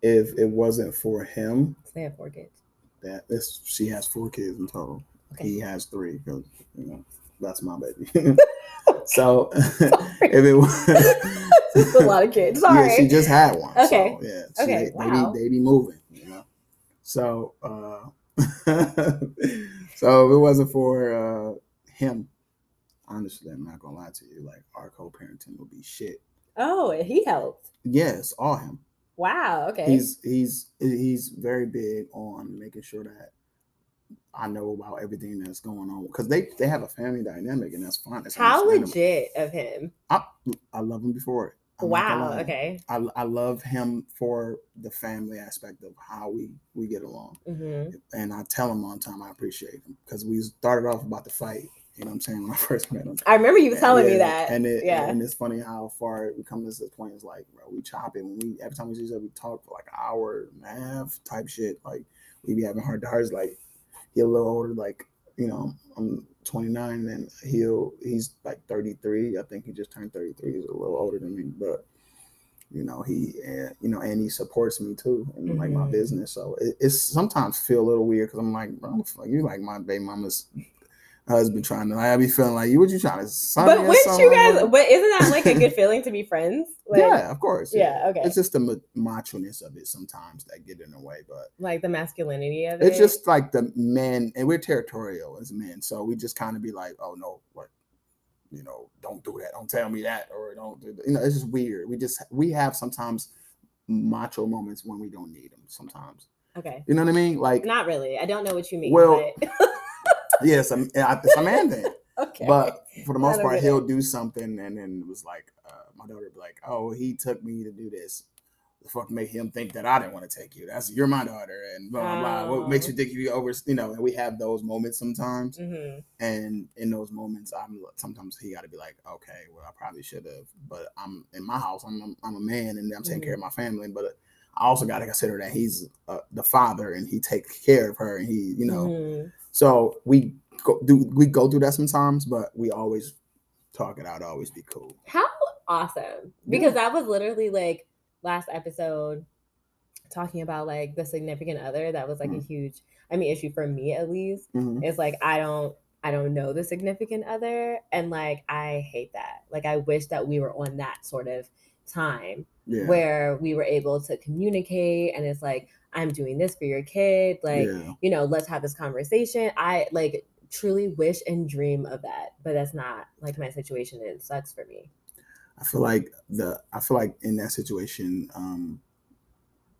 If it wasn't for him, they have four kids. that this she has four kids in total. Okay. He has three because you know that's my baby. so if it was a lot of kids. Sorry. yeah, she just had one. Okay. So, yeah. she- Okay, They, wow. they, be, they be moving, you know. So uh so if it wasn't for uh him, honestly, I'm not gonna lie to you, like our co-parenting would be shit. Oh, he helped. Yes, all him. Wow. Okay. He's he's he's very big on making sure that I know about everything that's going on because they they have a family dynamic and that's fine. That's How legit of him. I, I love him before it. I'm Wow. Okay. I, I love him for the family aspect of how we we get along, hmm and I tell him the time I appreciate him because we started off about the fight. You know what I'm saying when I first met him. I remember you telling me that. and it, yeah. and it's funny how far we come to this point. It's like, bro, we chop it when we every time we see each other, we talk for like an hour and a half type shit. Like we be having hard to hearts. Like he a little older, like you know, I'm 29 and he'll he's like 33. I think he just turned 33. He's a little older than me, but you know he uh, you know and he supports me too in like my Mhm. business. So it, it's sometimes feel a little weird because I'm like, bro, you like my baby mama's husband trying to. like I be feeling like you. What you trying to? me But wouldn't you guys? But isn't that like a good feeling to be friends? Like, yeah, of course. Yeah. Okay. It's just the ma- macho-ness of it sometimes that get in the way, but like the masculinity of it. it's just like the men, and we're territorial as men, so we just kind of be like, "Oh no, what, you know, don't do that, don't tell me that, or don't do that." You know, it's just weird. We just we have sometimes macho moments when we don't need them. Sometimes, okay. you know what I mean? Like, Not really. I don't know what you mean. Well, yes, I'm, it's a man thing. okay. But for the most part, he'll do something, and then it was like, uh, my daughter would be like, "Oh, he took me to do this." The fuck made him think that I didn't want to take you? That's you're my daughter, and blah blah blah. What makes you Oh. think you over? You know, and we have those moments sometimes, Mhm. and in those moments, I'm sometimes he got to be like, "Okay, well, I probably should have," but I'm in my house. I'm I'm a man, and I'm taking care of my family, but. I also got to consider that he's uh, the father and he takes care of her and he, you know, Mhm. So we go do we go through that sometimes, but we always talk it out, always be cool. How awesome. Because that was literally like last episode talking about like the significant other that was like a Mhm. huge I mean issue for me at least. Mhm. It's like I don't I don't know the significant other and like I hate that. Like I wish that we were on that sort of time Yeah. where we were able to communicate and it's like I'm doing this for your kid like yeah. you know let's have this conversation I like truly wish and dream of that but that's not like my situation it sucks for me I feel like the I feel like in that situation, um,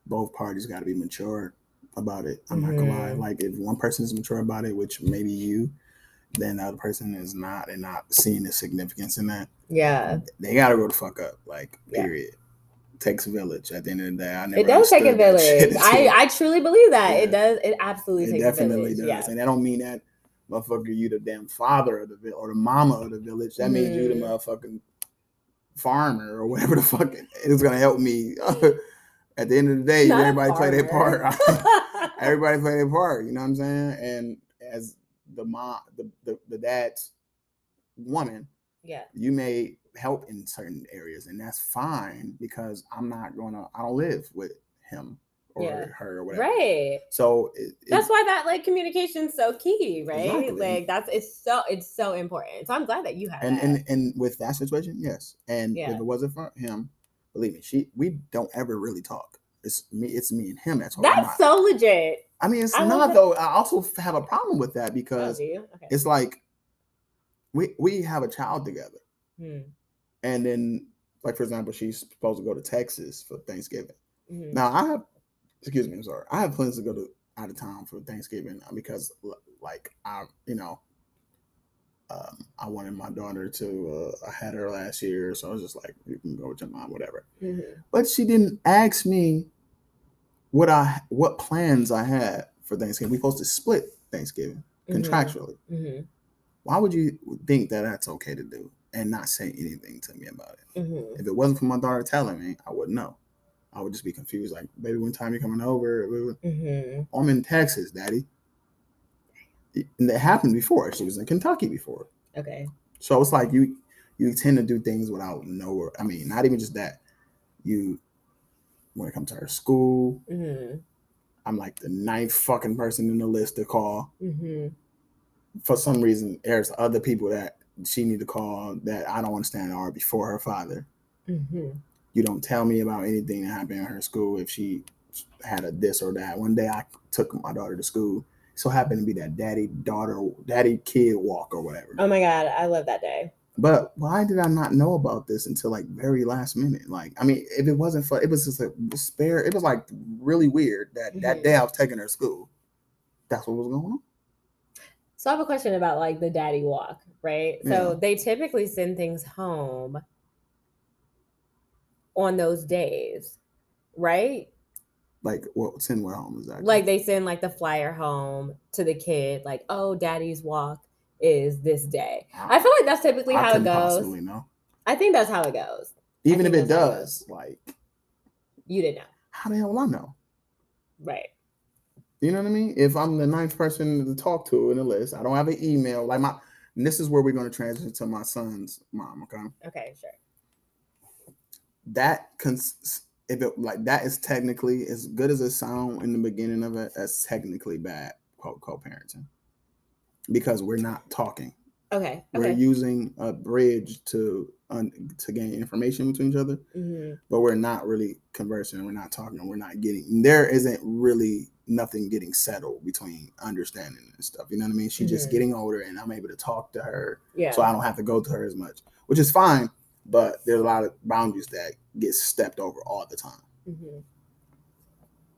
both parties got to be mature about it. I'm not gonna lie. Mhm. Like if one person is mature about it, which maybe you, then the other person is not, and not seeing the significance in that. yeah They gotta grow the fuck up. Like Yeah. period. Takes a village. At the end of the day, I never it does take a understood that shit village I I truly believe that it does it absolutely It takes definitely a does. yeah And I don't mean that motherfucker, you the damn father of the village or the mama of the village. That means you the Mhm. motherfucking farmer or whatever the fuck it- it's gonna help me. At the end of the day, Not everybody play their part. everybody play their part, you know what I'm saying? And as the mom the, the, the dad's woman, yeah you may help in certain areas, and that's fine because I'm not gonna I don't live with him or Yeah. her or whatever. right So it, it- that's why that like communication's so key right Exactly. like that's it's so it's so important so i'm glad that you have and that. and and with that situation, yes. And Yeah. if it wasn't for him, believe me, she we don't ever really talk. It's me, it's me and him that talk. That's so legit I mean, it's I not though. I also have a problem with that oh, because you? okay it's like we we have a child together, Hmm. And then like for example, she's supposed to go to Texas for Thanksgiving. Mhm. Now I have, excuse me, I'm sorry. I have plans to go to out of town for Thanksgiving because like I, you know, um, I wanted my daughter to. Uh, I had her last year, so I was just like, you can go with your mom, whatever. Mhm. But she didn't ask me what I what plans I had for Thanksgiving. We supposed to split Thanksgiving Mhm. contractually. Mhm. Why would you think that that's okay to do and not say anything to me about it? Mhm. If it wasn't for my daughter telling me, I wouldn't know. I would just be confused. Like, baby, when time you coming over? Mhm. I'm in Texas, Daddy. And that happened before. She was in Kentucky before. okay So it's like you you tend to do things without know. I mean, not even just that. You when it comes to her school, Mhm. I'm like the ninth fucking person in the list to call. Mhm. For some reason, there's other people that she need to call that I don't understand are before her father. Mhm. You don't tell me about anything that happened in her school if she had a this or that. One day I took my daughter to school. So happened to be that daddy daughter, daddy kid walk or whatever. oh my god i love that day But why did I not know about this until like very last minute? Like, I mean, if it wasn't for, it was just a spare. It was like really weird that that Mhm. day I was taking her to school. That's what was going on. So I have a question about like the daddy walk, right? So they typically send things home on those days, right? Like, well, send where home is that? Like they send like the flyer home to the kid, like, oh, daddy's walk is this day. I feel like that's typically I how it goes. Know. I think that's how it goes. Even if it how it does, like, You didn't know. how the hell will I know? Right. You know what I mean? If I'm the ninth person to talk to in the list, I don't have an email. Like my, and this is where we're going to transition to my son's mom. Okay, Okay, sure. that cons- if it like that is technically as good as it sound in the beginning of it. That's technically bad co co-parenting because we're not talking. Okay. We're using a bridge to un- to gain information between each other, hmm but we're not really conversing. We're not talking. We're not getting. There isn't really nothing getting settled between understanding and stuff. You know what I mean? She's just Mhm. getting older, and I'm able to talk to her, Yeah. so I don't have to go to her as much, which is fine. But there's a lot of boundaries that get stepped over all the time. hmm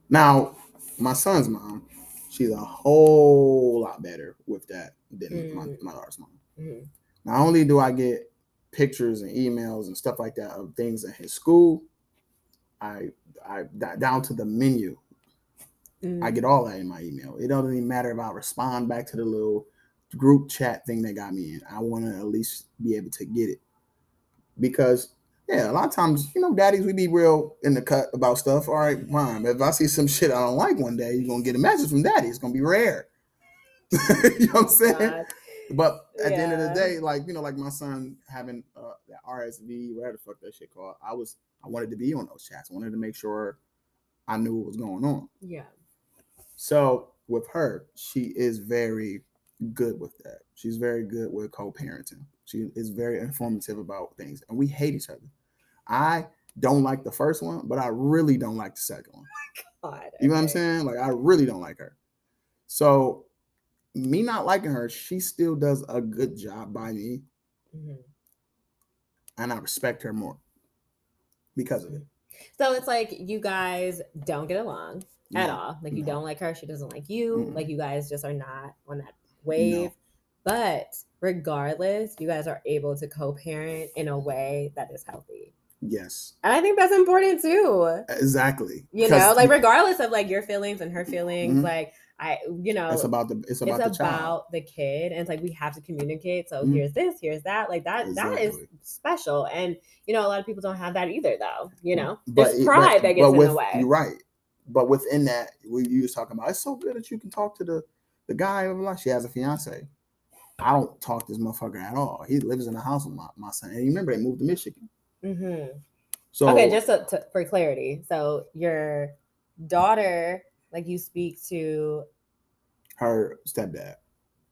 Now, my son's mom, she's a whole lot better with that than my, Mm. my daughter's mom. hmm Not only do I get pictures and emails and stuff like that of things at his school, I I down to the menu. Mm-hmm. I get all that in my email. It doesn't even matter if I respond back to the little group chat thing that got me in. I want to at least be able to get it because yeah, a lot of times you know, daddies we be real in the cut about stuff. All right, mom, If I see some shit I don't like one day, you're gonna get a message from daddy. It's gonna be rare. you know what I'm saying? God. But at the end of the day, like you know, like my son having uh, that RSV, whatever the fuck that shit called, I was I wanted to be on those chats. I wanted to make sure I knew what was going on. Yeah. So with her, she is very good with that. She's very good with co-parenting. She is very informative about things, and we hate each other. I don't like the first one, but I really don't like the second one. God. You know what I'm saying? Like I really don't like her. So me not liking her, she still does a good job by me, Mhm. and I respect her more because of it. So it's like you guys don't get along at No, all. Like you no. don't like her, she doesn't like you. Mm-mm. Like you guys just are not on that wave. But regardless, you guys are able to co-parent in a way that is healthy. Yes, And I think that's important too. exactly. You know, like regardless of like your feelings and her feelings, Mhm. like I, you know, it's about the it's it's about about, the child. the kid and it's like we have to communicate so Mhm. here's this here's that like that that is special and you know a lot of people don't have that either though you know But there's it- pride but- that gets but in the way You're right. But within that, we you was talking about it's so good that you can talk to the the guy. blah, blah. She has a fiance. I don't talk to this motherfucker at all. He lives in the house with my, my son. And you remember they moved to Michigan. hmm So okay just so, to, for clarity so your daughter like you speak to her stepdad,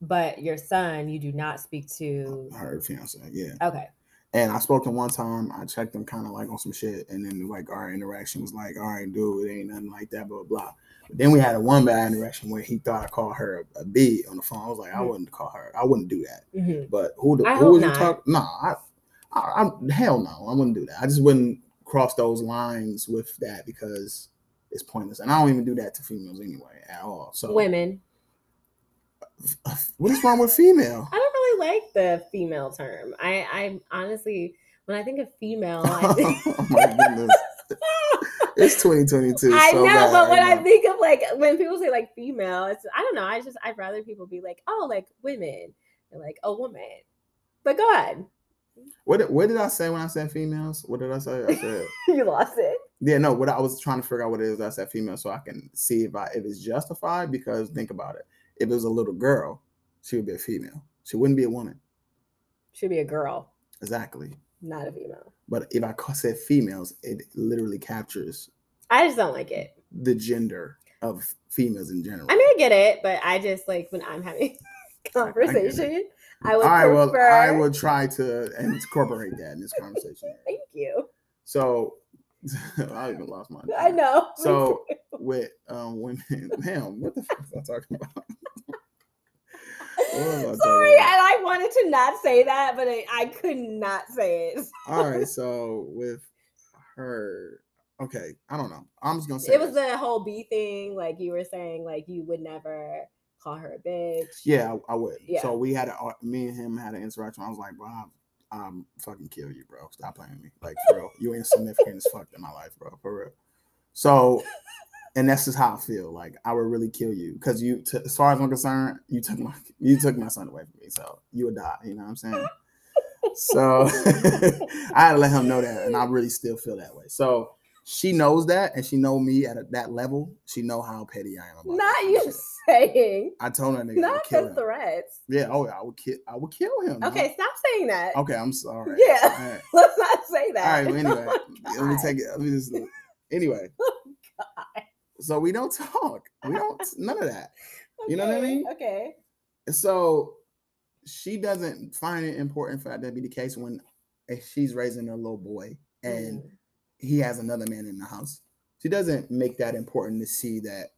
but your son you do not speak to her fiance, yeah. okay And I spoke to him one time. I checked him kind of like on some shit, and then like our interaction was like, "All right, dude, it ain't nothing like that." Blah blah. But then we had a one bad interaction where he thought I called her a, a B on the phone. I was like, I Mhm. wouldn't call her. I wouldn't do that. Mhm. But who the I who was you talking? No, I, I, I, hell no, I wouldn't do that. I just wouldn't cross those lines with that because it's pointless, and I don't even do that to females anyway at all. So women what is wrong with female? i don't like the female term i i honestly when i think of female I oh think oh my goodness. It's 2022. I so know, bad but when right I think of like when people say like female, it's I don't know. I just I'd rather people be like, oh, like women, or like a woman. But go ahead, What did, what did I say when I said females? What did I say? I said you lost it. yeah, no. What I was trying to figure out what it is. I said female, so I can see if I if it's justified. Because think about it. If it was a little girl, she would be a female. She wouldn't be a woman. Should be a girl, Exactly. not a female. But if I said females, it literally captures I just don't like it. the gender of females in general. I mean, I get it, but I just like when I'm having conversation, I, would All right, well, prefer. I will try to incorporate that in this conversation. Thank you. So I even lost my. I know. So with um women, damn, what the fuck was I talking about? What was I talking Sorry, and? I wanted to not say that, but I, I could not say it. All right, so with her, okay, I don't know. I'm just gonna say it was this. the whole B thing, like you were saying, like you would never call her a bitch. Yeah, I, I would. Yeah. So we had a uh, me and him had an interaction. I was like, bro, I'm, I'm fucking kill you, bro. Stop playing me. Like, for real, you ain't significant as fuck in my life, bro. For real. So, and that's just how I feel. Like, I would really kill you because you, t- as far as I'm concerned, you took my you took my son away from me. So you would die. You know what I'm saying? So I had to let him know that, and I really still feel that way. So she knows that, and she know me at a, that level. She know how petty I am. About Not that you saying. I told her nigga Not kill the threats. Yeah, oh, yeah, I would kill. I would kill him. man. Okay, stop saying that. Okay, I'm sorry. Yeah. Right. Let's not say that. All right. Well, anyway, oh let me take it. Let me just. Anyway. So we don't talk. We don't. None of that. You know what I mean? Okay. So she doesn't find it important for that to be the case when if she's raising a little boy and Mm. he has another man in the house. She doesn't make that important to see that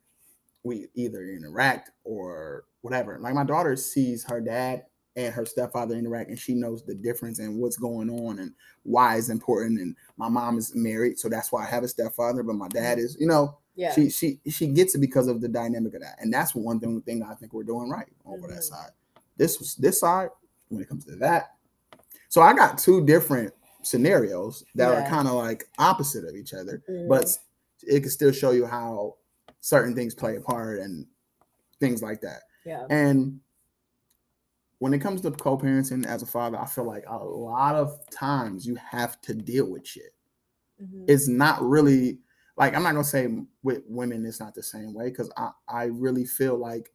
we either interact or whatever. Like my daughter sees her dad and her stepfather interact and she knows the difference and what's going on and why it's important. And my mom is married, so that's why I have a stepfather, but my dad is, you know, Yeah. she she she gets it because of the dynamic of that. And that's one thing thing I think we're doing right over that Mhm. side. This was this side when it comes to that. So I got two different scenarios that are kind of like opposite of each other Mm. but it can still show you how certain things play a part and things like that. yeah. And when it comes to co-parenting as a father, I feel like a lot of times you have to deal with shit. Mhm. It's not really like I'm not gonna say with women it's not the same way because I I really feel like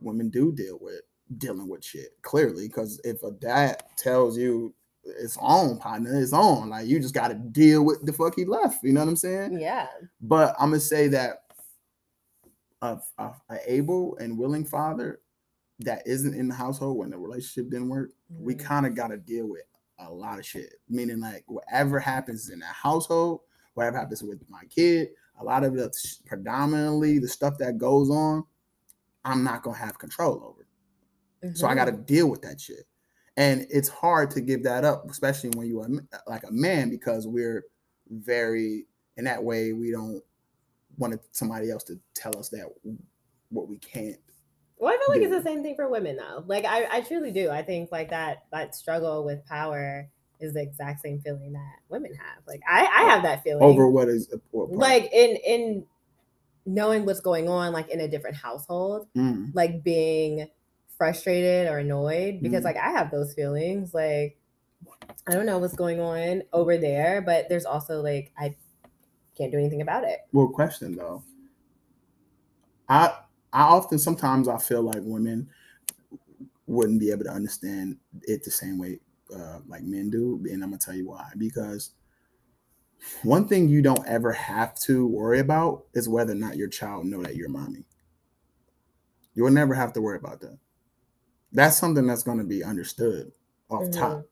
women do deal with dealing with shit clearly because if a dad tells you it's on partner it's on like you just got to deal with the fuck he left you know what i'm saying yeah. but I'm gonna say that a, a, a able and willing father that isn't in the household when the relationship didn't work, we Mhm. kind of got to deal with a lot of shit. Meaning, like whatever happens in that household, whatever happens with my kid, a lot of the predominantly the stuff that goes on, I'm not gonna have control over. So I mm-hmm. got to deal with that shit. And it's hard to give that up, especially when you are like a man, because we're very in that way. We don't want somebody else to tell us that what we can't. Well, I feel like it's the same thing for women though. Like I, I truly do. I think like that that struggle with power is the exact same feeling that women have. Like I, I have that feeling Over what is what like in in knowing what's going on like in a different household, Mm, like being frustrated or annoyed because Mhm. like I have those feelings. Like I don't know what's going on over there, but there's also like I can't do anything about it. well, question though. I I often sometimes I feel like women wouldn't be able to understand it the same way uh, like men do, and I'm gonna tell you why. Because one thing you don't ever have to worry about is whether or not your child know that you're mommy. You'll never have to worry about that. That's something that's going to be understood off top.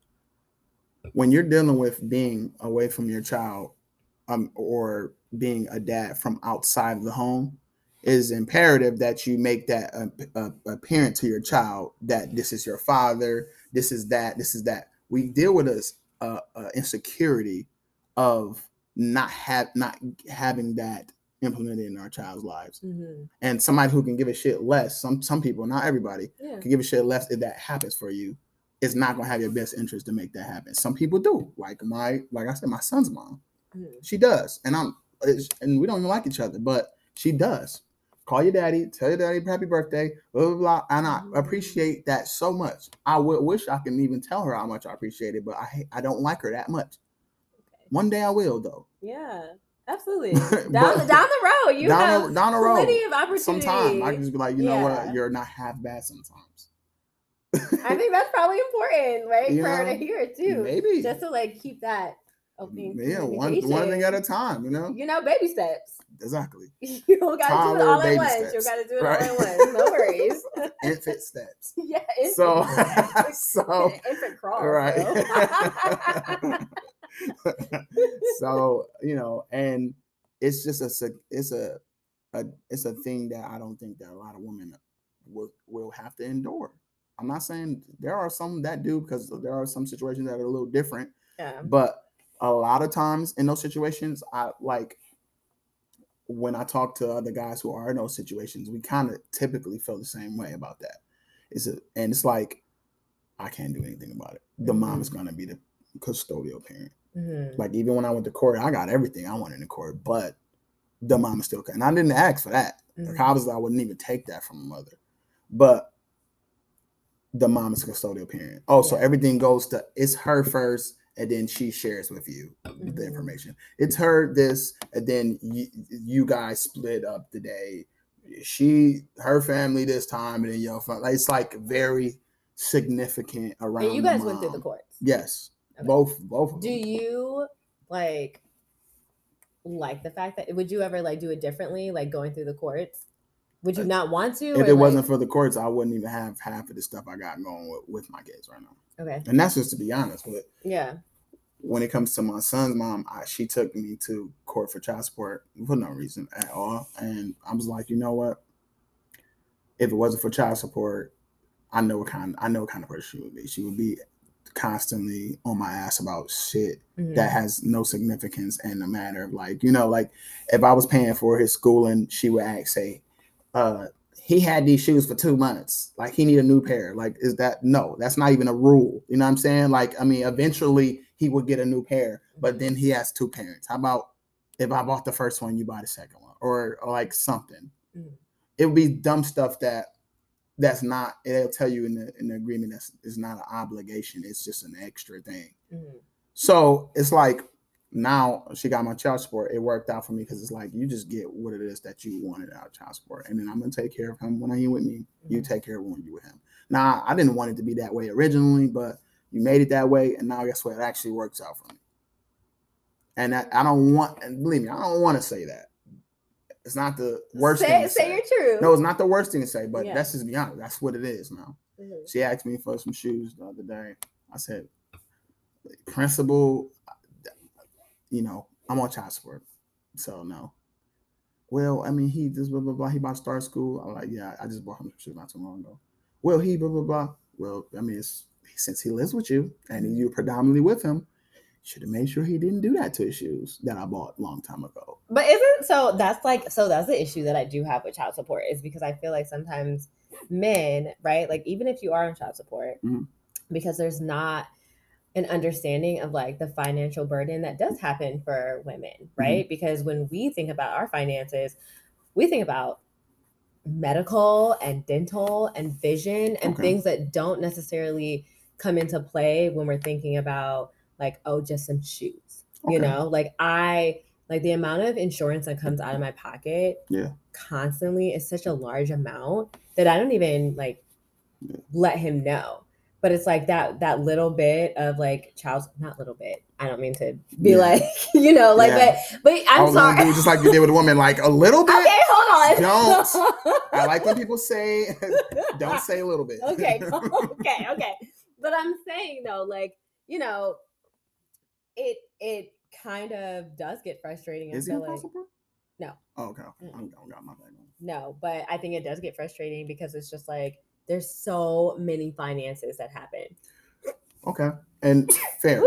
When you're dealing with being away from your child, um, or being a dad from outside of the home, is imperative that you make that uh, uh, apparent to your child that this is your father, this is that, this is that. We deal with this a insecurity of not have not having that implemented in our child's lives, Mhm. and somebody who can give a shit less. Some some people, not everybody, Yeah. can give a shit less if that happens for you. It's not gonna have your best interest to make that happen. Some people do, like my like I said, my son's mom. Mhm. She does, and I'm and we don't even like each other, but she does. Call your daddy, tell your daddy happy birthday, blah blah blah, and I Mhm. appreciate that so much. I wish I can even tell her how much I appreciate it, but I I don't like her that much. Okay. One day I will though. Yeah, absolutely. But- down the down the road, you down have the, down the road, plenty of opportunity. sometime I can just be like, you know Yeah. what, you're not half bad sometimes. I think that's probably important, right, You for her to know, hear too, maybe, just to like keep that open. Mm, yeah, one one thing at a time, you know. You know, baby steps. Exactly. You don't gotta do it all at once. You steps, gotta do it right? all at once. No worries. Infant steps. yeah. Infant So, steps. so infant crawl. right. so you know, and it's just a it's a, a it's a thing that I don't think that a lot of women will will have to endure. I'm not saying there are some that do because there are some situations that are a little different, yeah. but a lot of times in those situations, I like when I talk to other guys who are in those situations, we kind of typically feel the same way about that. Is it and it's like I can't do anything about it. The mom is Mhm. gonna be the custodial parent. Mhm. Like even when I went to court, I got everything I wanted in court, but the mom is still and I didn't ask for that. Like Mhm. obviously I wouldn't even take that from a mother. But the mom is a custodial parent. Oh, so everything goes to it's her first, and then she shares with you the Mhm. information. It's her this, and then you, you guys split up the day. She her family this time, and then your family. It's like very significant around. And you the guys went through the courts. Yes, Okay. both both. Of Do you like like the fact that would you ever like do it differently, like going through the courts? Would you not want to? If it wasn't for the courts, I wouldn't even have half of the stuff I got going with, with my kids right now. okay, And that's just to be honest. But yeah, when it comes to my son's mom, I, she took me to court for child support for no reason at all. And I was like, you know what? If it wasn't for child support, I know what kind I know what kind of person she would be. She would be constantly on my ass about shit Mhm. that has no significance in the matter of like, you know, like if I was paying for his schooling, she would ask, say, uh, he had these shoes for two months. Like he need a new pair. Like, is that no? That's not even a rule. You know what I'm saying? Like, I mean, eventually he would get a new pair, but then he has two parents. How about if I bought the first one, you buy the second one, or, or like something? Mhm. It would be dumb stuff that that's not. It'll tell you in the in the agreement that's is not an obligation. It's just an extra thing. Mhm. So it's like now she got my child support. It worked out for me because it's like you just get what it is that you wanted out of child support, and then I'm gonna take care of him when I with me. You Mhm. take care of when you with him. Now I didn't want it to be that way originally, but you made it that way, and now guess what? It actually works out for me. And that, I don't want, and believe me, I don't want to say that. It's not the worst say, thing to say say. your truth. No, it's not the worst thing to say, but Yeah. let's just be honest. That's what it is now. Mhm. She asked me for some shoes the other day. I said, principal, you know, I'm on child support. So no. Well, I mean, he just blah blah blah. He about to start school. I'm like, yeah, I just bought him some shoes not too long ago. Well, he blah blah blah. Well, I mean, it's since he lives with you and you're predominantly with him, should have made sure he didn't do that to his shoes that I bought a long time ago. But isn't so that's like so that's the issue that I do have with child support is because I feel like sometimes men, right? Like even if you are on child support, Mhm. because there's not an understanding of like the financial burden that does happen for women, Mm-hmm. right? Because when we think about our finances, we think about medical and dental and vision and Okay. things that don't necessarily come into play when we're thinking about like oh just some shoes you know like i like the amount of insurance that comes out of my pocket Yeah. constantly is such a large amount that i don't even like Yeah. let him know but it's like that that little bit of like child's not little bit i don't mean to be Yeah. like you know like Yeah. but but i'm oh, gonna sorry do just like you did with a woman, like a little bit. okay hold on Don't. I like when people say, don't say a little bit. okay okay okay but i'm saying though like you know it it kind of does get frustrating Is feel like? No. Oh, okay. Mm-mm. I'm, I got my thing on. no but i think it does get frustrating because it's just like there's so many finances that happen Okay. And fair.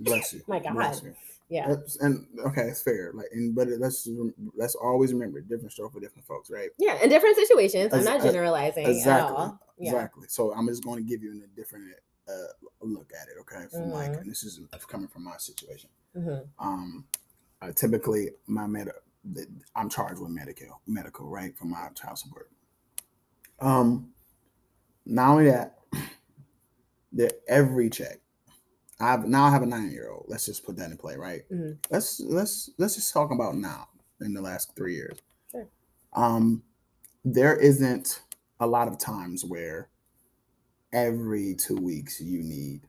Bless you. My God. Bless you. yeah That's- and okay, it's fair. Like, and but let's let's always remember different stroke for different folks, right? yeah in different situations i'm not generalizing Exactly. at all yeah Exactly. So I'm just going to give you a different uh, look at it. Okay, from like, Mhm. and this is coming from my situation. Mhm. Um, uh, typically my med, I'm charged with medical, medical, right, for my child support. Um, not only that, that every check, I've now I have a nine year old. Let's just put that in play, right? Mhm. Let's let's let's just talk about now in the last three years. Sure. Um, there isn't a lot of times where every two weeks you need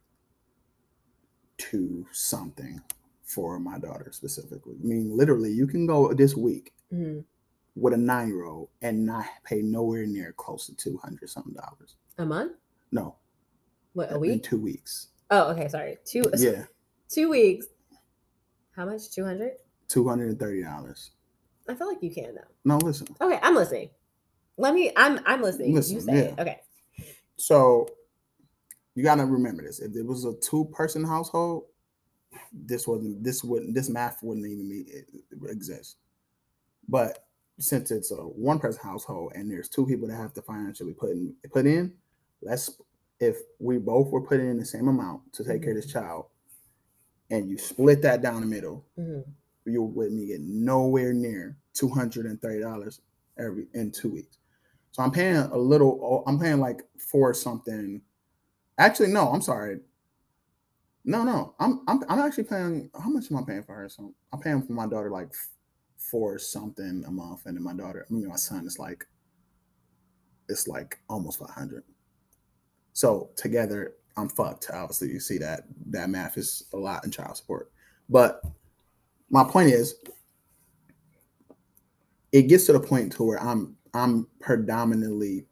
to something for my daughter specifically. I mean, literally, you can go this week Mhm. with a nine year old and not pay nowhere near close to two hundred something dollars. A month No, what a week two weeks. oh okay sorry two Yeah, two weeks how much 200 two hundred and thirty dollars. i feel like you can though No, listen. Okay, I'm listening. Let me. I'm. I'm listening. you Listen, say it. Okay. So you gotta remember this. If it was a two person household, this wasn't this wouldn't this math wouldn't even be, exist. But since it's a one person household and there's two people that have to financially put in put in, let's if we both were putting in the same amount to take care of this child, and you split that down the middle, Mhm. you with me get nowhere near two hundred and thirty dollars every in two weeks. So I'm paying a little. oh, I'm paying like for something. Actually, no. I'm sorry. No, no. I'm I'm I'm actually paying. How much am I paying for her? So I'm paying for my daughter like f- for something a month, and then my daughter, I mean my son, is like it's like almost five hundred. So together, I'm fucked. Obviously, you see that that math is a lot in child support. But my point is, it gets to the point to where I'm I'm predominantly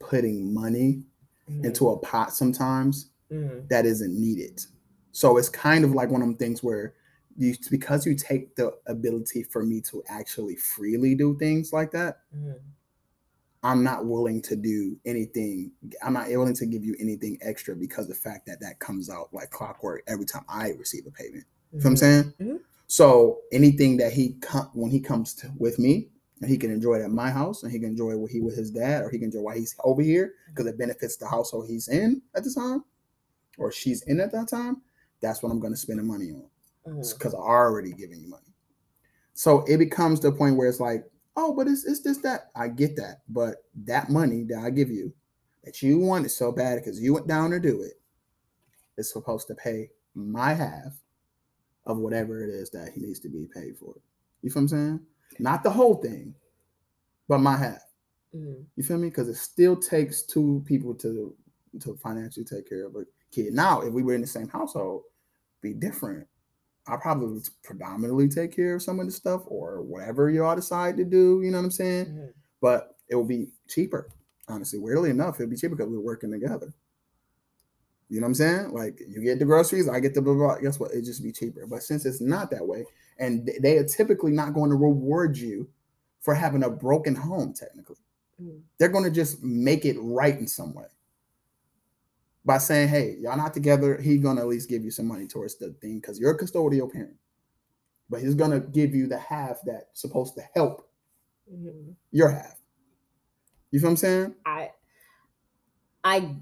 putting money Mhm. into a pot sometimes Mhm. that isn't needed. So it's kind of like one of them things where you because you take the ability for me to actually freely do things like that, Mhm. I'm not willing to do anything. I'm not willing to give you anything extra because the fact that that comes out like clockwork every time I receive a payment. You know what I'm Mhm. saying? Mhm. So anything that he com- when he comes to, with me and he can enjoy it at my house and he can enjoy what he with his dad or he can enjoy why he's over here because it benefits the household he's in at the time or she's in at that time. That's what I'm going to spend the money on because I already giving you money. So it becomes the point where it's like, oh, but it's it's just that I get that, but that money that I give you that you wanted so bad because you went down to do it is supposed to pay my half of whatever it is that he needs to be paid for. You feel what I'm saying? Not the whole thing, but my half. Mhm. You feel me? Because it still takes two people to to financially take care of a kid. Now, if we were in the same household, be different. I probably would predominantly take care of some of the stuff or whatever y'all decide to do. You know what I'm saying? Mhm. But it will be cheaper. Honestly, weirdly enough, it'll be cheaper because we're working together. You know what I'm saying? Like you get the groceries, I get the blah, blah, blah. Guess what? It just be cheaper. But since it's not that way, and they are typically not going to reward you for having a broken home, technically Mhm. they're going to just make it right in some way by saying, "Hey, y'all not together." He's going to at least give you some money towards the thing because you're a custodial parent, but he's going to give you the half that's supposed to help Mhm. your half. You feel what I'm saying? I I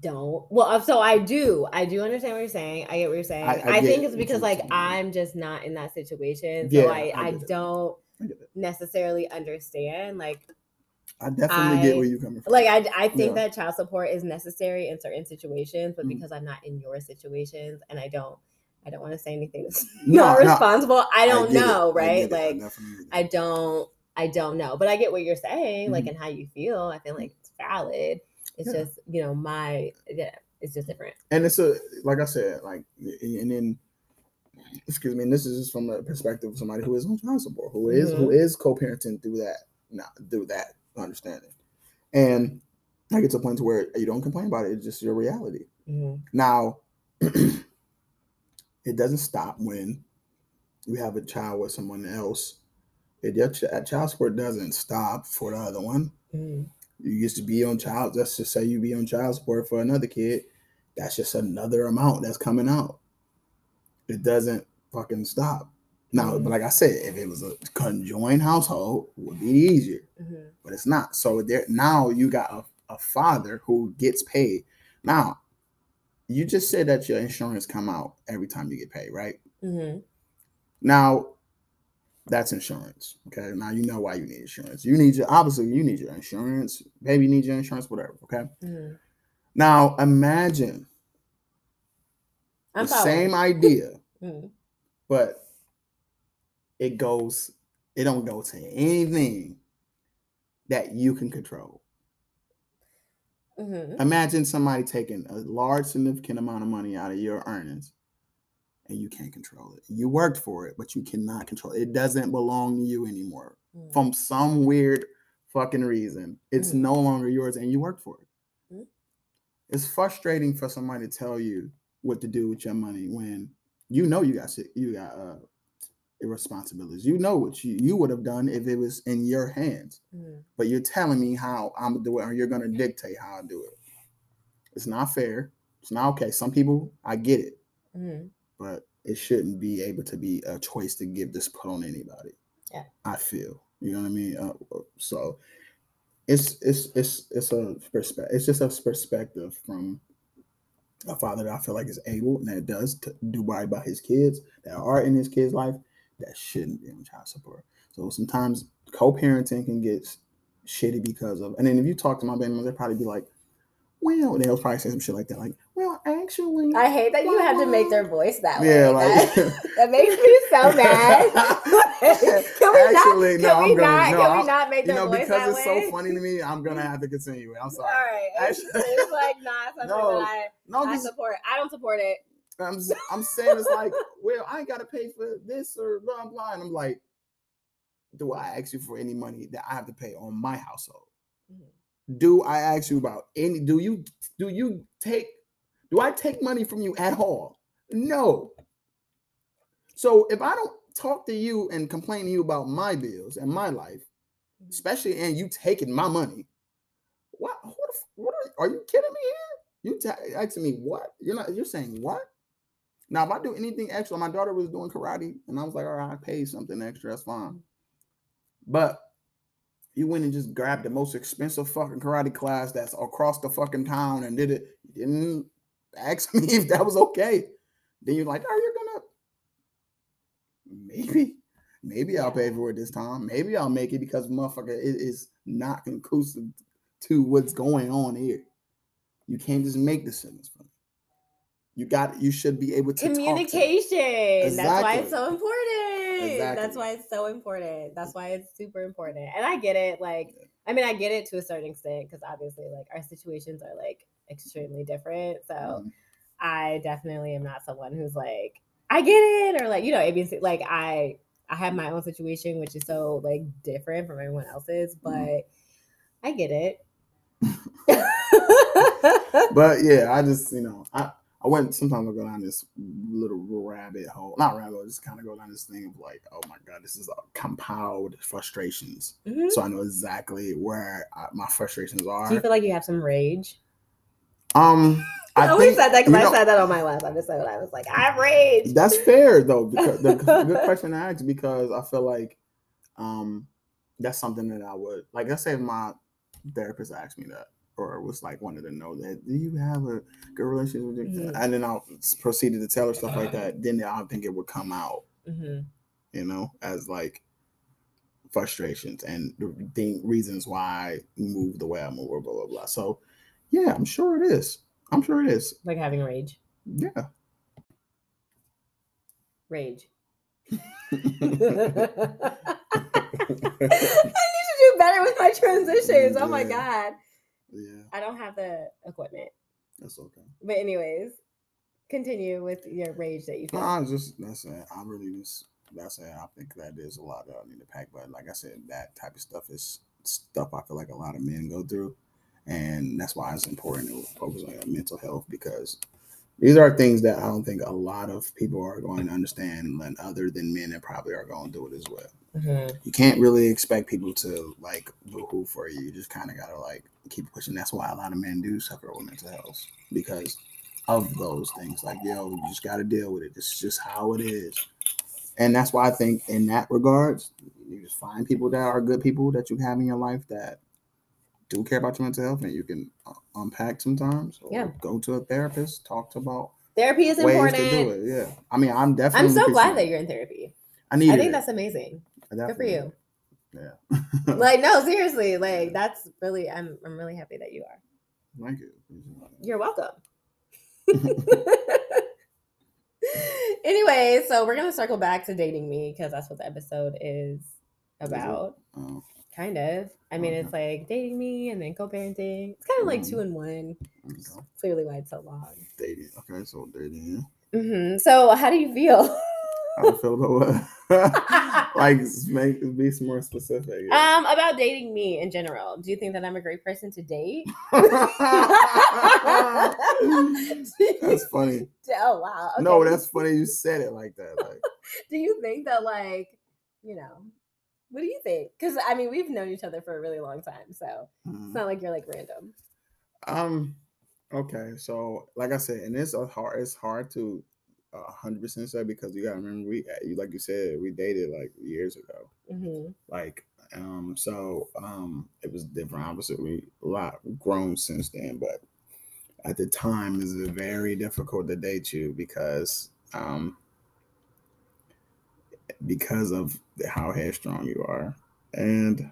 don't. Well, uh, so I do. I do understand what you're saying. I get what you're saying. I- I, I think it's because like. I'm just not in that situation. Yeah, so I I I, don't I it. necessarily understand like I definitely get where you're coming from. like I I think Yeah. that child support is necessary in certain situations, but Mhm. because I'm not in your situations and I don't I don't want to say anything that's No, not no, responsible. I don't it. know, I right? I Like it. I don't I don't know, but I get what you're saying, like Mhm. and how you feel. I feel like it's valid. It's Yeah. just you know my yeah, it's just different. and it's a like I said, like and then excuse me, and this is just from the perspective of somebody who is on child support, who is who is co-parenting through that, not through that understanding. And I get to a point to where you don't complain about it, it's just your reality. Mhm. Now it doesn't stop when you have a child with someone else. It your ch- child support doesn't stop for the other one. Mhm. You used to be on child. Let's just say you be on child support for another kid. That's just another amount that's coming out. It doesn't fucking stop. Now, Mhm. but like I said, if it was a conjoined household, it would be easier. Mhm. But it's not. So there now you got a, a father who gets paid. Now, you just said that your insurance come out every time you get paid, right? Mhm. Now, that's insurance. Okay. Now you know why you need insurance. You need your obviously you need your insurance. Baby need your insurance, whatever. Okay. Mhm. Now imagine I'm the same following. idea, Mhm. but it goes, it don't go to anything that you can control. Mhm. Imagine somebody taking a large, significant amount of money out of your earnings and you can't control it. You worked for it, but you cannot control it. It doesn't belong to you anymore. Mhm. From some weird fucking reason, it's Mhm. no longer yours and you worked for it. Mhm. It's frustrating for somebody to tell you what to do with your money when you know you got shit- you got uh responsibilities. You know what you, you would have done if it was in your hands Mhm. but you're telling me how I'm gonna do it, or you're gonna dictate how I do it. It's not fair. It's not okay. Some people, I get it, Mhm. but it shouldn't be able to be a choice to give this put on anybody. Yeah. I feel. You know what I mean? Uh, so it's it's it's it's a perspective. It's just a perspective from a father that I feel like is able and that does to do right by his kids that are in his kid's life that shouldn't be on child support. So sometimes co-parenting can get shitty because of, and then if you talk to my baby, they'll probably be like, well, they'll probably say some shit like that, like, well, actually, I hate that you have to make their voice that way. Yeah, like- that, that makes me so mad. can we Actually, not? no, Can I'm we gonna- not? no, can we I'm- not make you their know, voice because that it's way? so funny to me, I'm gonna have to continue. I'm sorry. right, it's, Actually- it's like not something No, that I, No, I support. I don't support it. I'm I'm saying it's like, well, I ain't gotta pay for this or blah blah, and I'm like, do I ask you for any money that I have to pay on my household? Mhm. Do I ask you about any? Do you do you take? Do I take money from you at all? No. So if I don't talk to you and complain to you about my bills and my life, Mhm. especially and you taking my money, what? What? what are, are you kidding me here? You ta- asking me what? You're not. You're saying what? Now, if I do anything extra, my daughter was doing karate, and I was like, all right, I paid something extra. That's fine. But you went and just grabbed the most expensive fucking karate class that's across the fucking town and did it. You didn't ask me if that was okay. Then you're like, oh, you're gonna maybe, maybe I'll pay for it this time. Maybe I'll make it because motherfucker it is not conclusive to what's going on here. You can't just make decisions for me. You got you should be able to talk to- Communication. That's why it's so important. That's why it's so important. That's why it's super important. And I get it. Like, I mean, I get it to a certain extent because obviously, like, our situations are like extremely different. So Mhm. I definitely am not someone who's like, I get it, or like, you know, ABC. Like, I I have my own situation, which is so like different from everyone else's, but Mhm. I get it. but yeah, I just you know I I went sometimes I go down this little rabbit hole, not rabbit hole, just kind of go down this thing of like, oh my god, this is a compound frustrations. Mhm. So I know exactly where I, my frustrations are. Do you feel like you have some rage? um, I, I always think- said that because I know, said that on my last episode. I was like, I have rage. That's fair though. Because the good question to ask because I feel like um that's something that I would like. Let's say if my therapist asked me that, or was like wanted to know that, do you have a good relationship with your Mhm. and then I'll proceeded to tell her stuff like that. Then I think it would come out, Mhm. you know, as like frustrations and the thing, reasons why I move the way I move, or blah blah blah. So yeah, I'm sure it is. I'm sure it is. Like having rage. Yeah. Rage. I need to do better with my transitions. Oh my god. Yeah, I don't have the equipment. that's okay. But anyways, continue with your rage that you No, feel. I just that's it. I'm really just that's it. I think that there's a lot that I need to pack. But like I said, that type of stuff is stuff I feel like a lot of men go through, and that's why it's important to focus on your mental health because these are things that I don't think a lot of people are going to understand, and other than men that probably are going to do it as well. Mhm. You can't really expect people to like boo-hoo for you. You just kind of gotta like keep pushing. That's why a lot of men do suffer with mental health because of those things. Like, yo, you just gotta deal with it. It's just how it is. And that's why I think in that regards, you just find people that are good people that you have in your life that do care about your mental health and you can uh, unpack sometimes. Or Yeah. Go to a therapist, talk to about Therapy is important. to do it. Yeah. I mean, I'm definitely I'm so glad that you're in therapy. I need I think it. that's amazing. Good for you. Yeah. Like, no, seriously, like that's really I'm I'm really happy that you are. Thank you. You're welcome. anyway, so we're gonna circle back to dating me because that's what the episode is about. Oh, Kind of. I mean, Okay. it's like dating me and then co-parenting. It's kind of like two in one. okay. Clearly, why it's so long. Dating. Okay, so dating. Yeah. hmm So, how do you feel? How do you feel about what? like, make be some more specific. yeah. um, about dating me in general. Do you think that I'm a great person to date? that's funny. Oh wow. No, that's funny. You said it like that. Like, do you think that like you know what do you think because i mean we've known each other for a really long time so it's mhm. not like you're like random um, okay. So, like I said, and it's a hard. It's hard to hundred percent say because you gotta remember we, like you said, we dated like years ago. hmm Like, Um, so um, it was different. Obviously, we a lot grown since then, but at the time, it's very difficult to date you because um, because of how headstrong you are and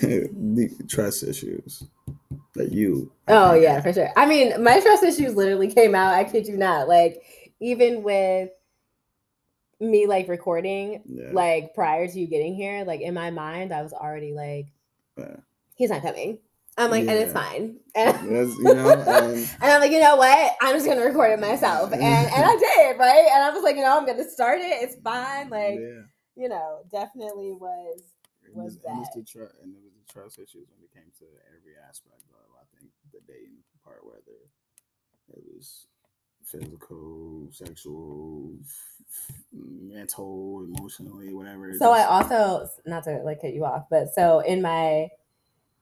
trust issues that you. Oh yeah, for sure. I mean, my trust issues literally came out. I kid you not. Like even with me like recording, yeah. like prior to you getting here, like in my mind, I was already like, yeah. he's not coming. I'm like, yeah. and it's fine. And, you know, and, and, I'm like, you know what? I'm just gonna record it myself. And and I did, right? And I was like, you know, I'm gonna start it. It's fine. Like, you know, definitely was was that. And, it was the tr- and it was the trust issues when it came to every aspect of I think the dating part, whether it was physical, sexual, mental, emotionally, whatever. So I also not to like cut you off, but so in my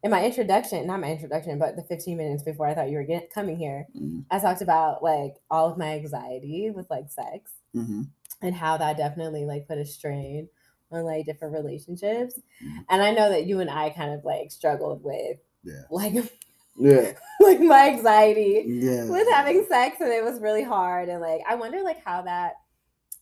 in my introduction, not my introduction, but the 15 minutes before I thought you were get, coming here, mm-hmm. I talked about like all of my anxiety with like sex mm-hmm. and how that definitely like put a strain on like different relationships. Mm-hmm. And I know that you and I kind of like struggled with yeah. like yeah like my anxiety yeah. with having sex and it was really hard and like I wonder like how that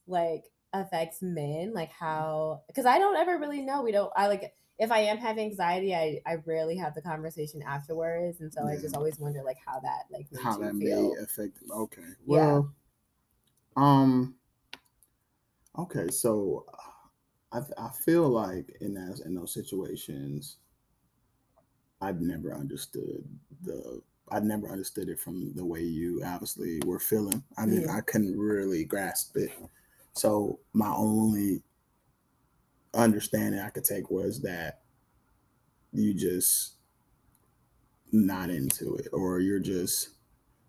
like affects men like how because I don't ever really know we don't I like if I am having anxiety, I, I rarely have the conversation afterwards, and so yeah. I just always wonder like how that like how that feel. may affect. Okay, well, yeah. um, okay, so I I feel like in that in those situations, I've never understood the I never understood it from the way you obviously were feeling. I mean, yeah. I couldn't really grasp it. So my only understanding I could take was that you just not into it or you're just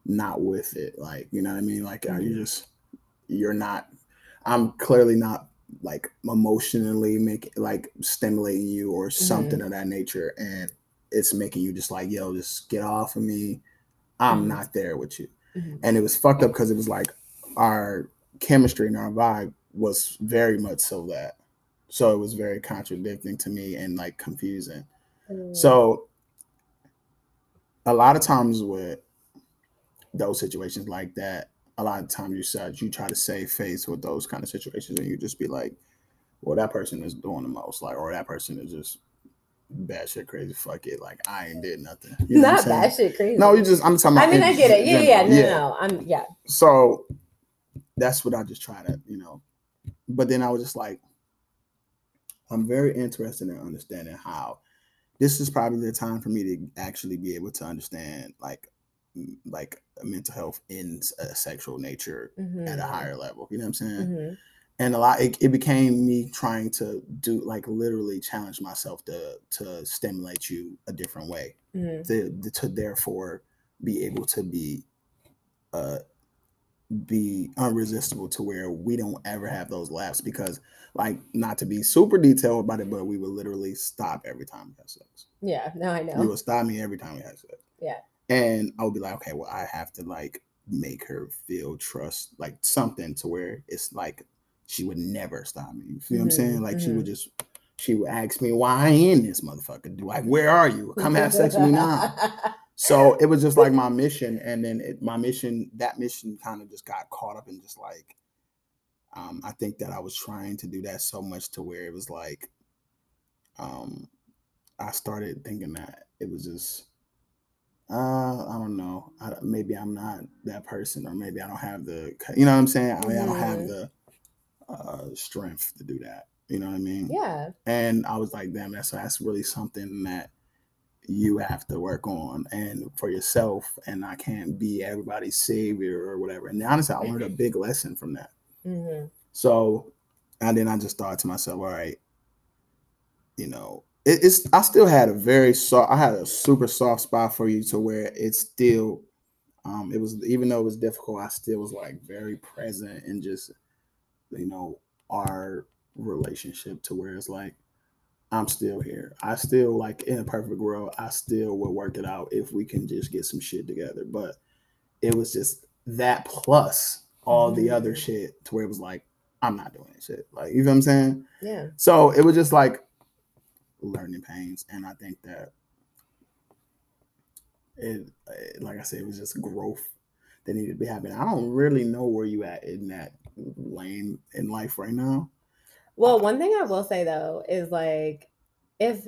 not with it like you know what i mean like mm-hmm. you just you're not i'm clearly not like emotionally make like stimulating you or something mm-hmm. of that nature and it's making you just like yo just get off of me i'm mm-hmm. not there with you mm-hmm. and it was fucked up because it was like our chemistry and our vibe was very much so that so it was very contradicting to me and like confusing. Mm. So a lot of times with those situations like that, a lot of times you said you try to save face with those kind of situations and you just be like, well, that person is doing the most, like, or that person is just bad shit crazy. Fuck it. Like I ain't did nothing. You know Not bad shit crazy. No, you just I'm talking about I mean I get it. Yeah, yeah, no, yeah. no, I'm yeah. So that's what I just try to, you know. But then I was just like, I'm very interested in understanding how this is probably the time for me to actually be able to understand like like mental health in a sexual nature mm-hmm. at a mm-hmm. higher level. You know what I'm saying? Mm-hmm. And a lot, it, it, became me trying to do like literally challenge myself to to stimulate you a different way, mm-hmm. to to therefore be able to be uh be unresistible to where we don't ever have those laughs because like not to be super detailed about it, but we would literally stop every time we had sex. Yeah, no, I know. You would stop me every time we had sex. Yeah. And I would be like, okay, well, I have to like make her feel trust, like something to where it's like she would never stop me. You feel mm-hmm, what I'm saying? Mm-hmm, like mm-hmm. she would mm-hmm. just she would ask me why I in this motherfucker. Do like where are you? Come have sex with me now. so it was just like my mission, and then it, my mission, that mission, kind of just got caught up in just like, um, I think that I was trying to do that so much to where it was like, um, I started thinking that it was just, uh, I don't know, I, maybe I'm not that person, or maybe I don't have the, you know what I'm saying? I mean, I don't have the uh, strength to do that. You know what I mean? Yeah. And I was like, damn, that's that's really something that you have to work on and for yourself and i can't be everybody's savior or whatever and honestly i learned a big lesson from that mm-hmm. so and then i just thought to myself all right you know it, it's i still had a very soft i had a super soft spot for you to where it's still um it was even though it was difficult i still was like very present and just you know our relationship to where it's like I'm still here. I still like in a perfect world, I still will work it out if we can just get some shit together. But it was just that plus all the other mm. shit to where it was like, I'm not doing that shit. Like, you know what I'm saying? Yeah. So it was just like learning pains. And I think that it, like I said, it was just growth that needed to be happening. I don't really know where you at in that lane in life right now. Well, one thing I will say though is like if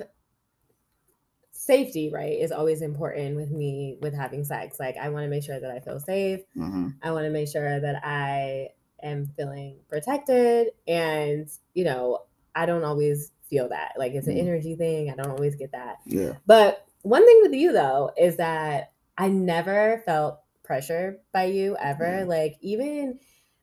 safety, right, is always important with me with having sex. Like I want to make sure that I feel safe. Mm-hmm. I want to make sure that I am feeling protected and, you know, I don't always feel that. Like it's an Mhm. energy thing. I don't always get that. Yeah. But one thing with you though is that I never felt pressure by you ever. Mhm. Like even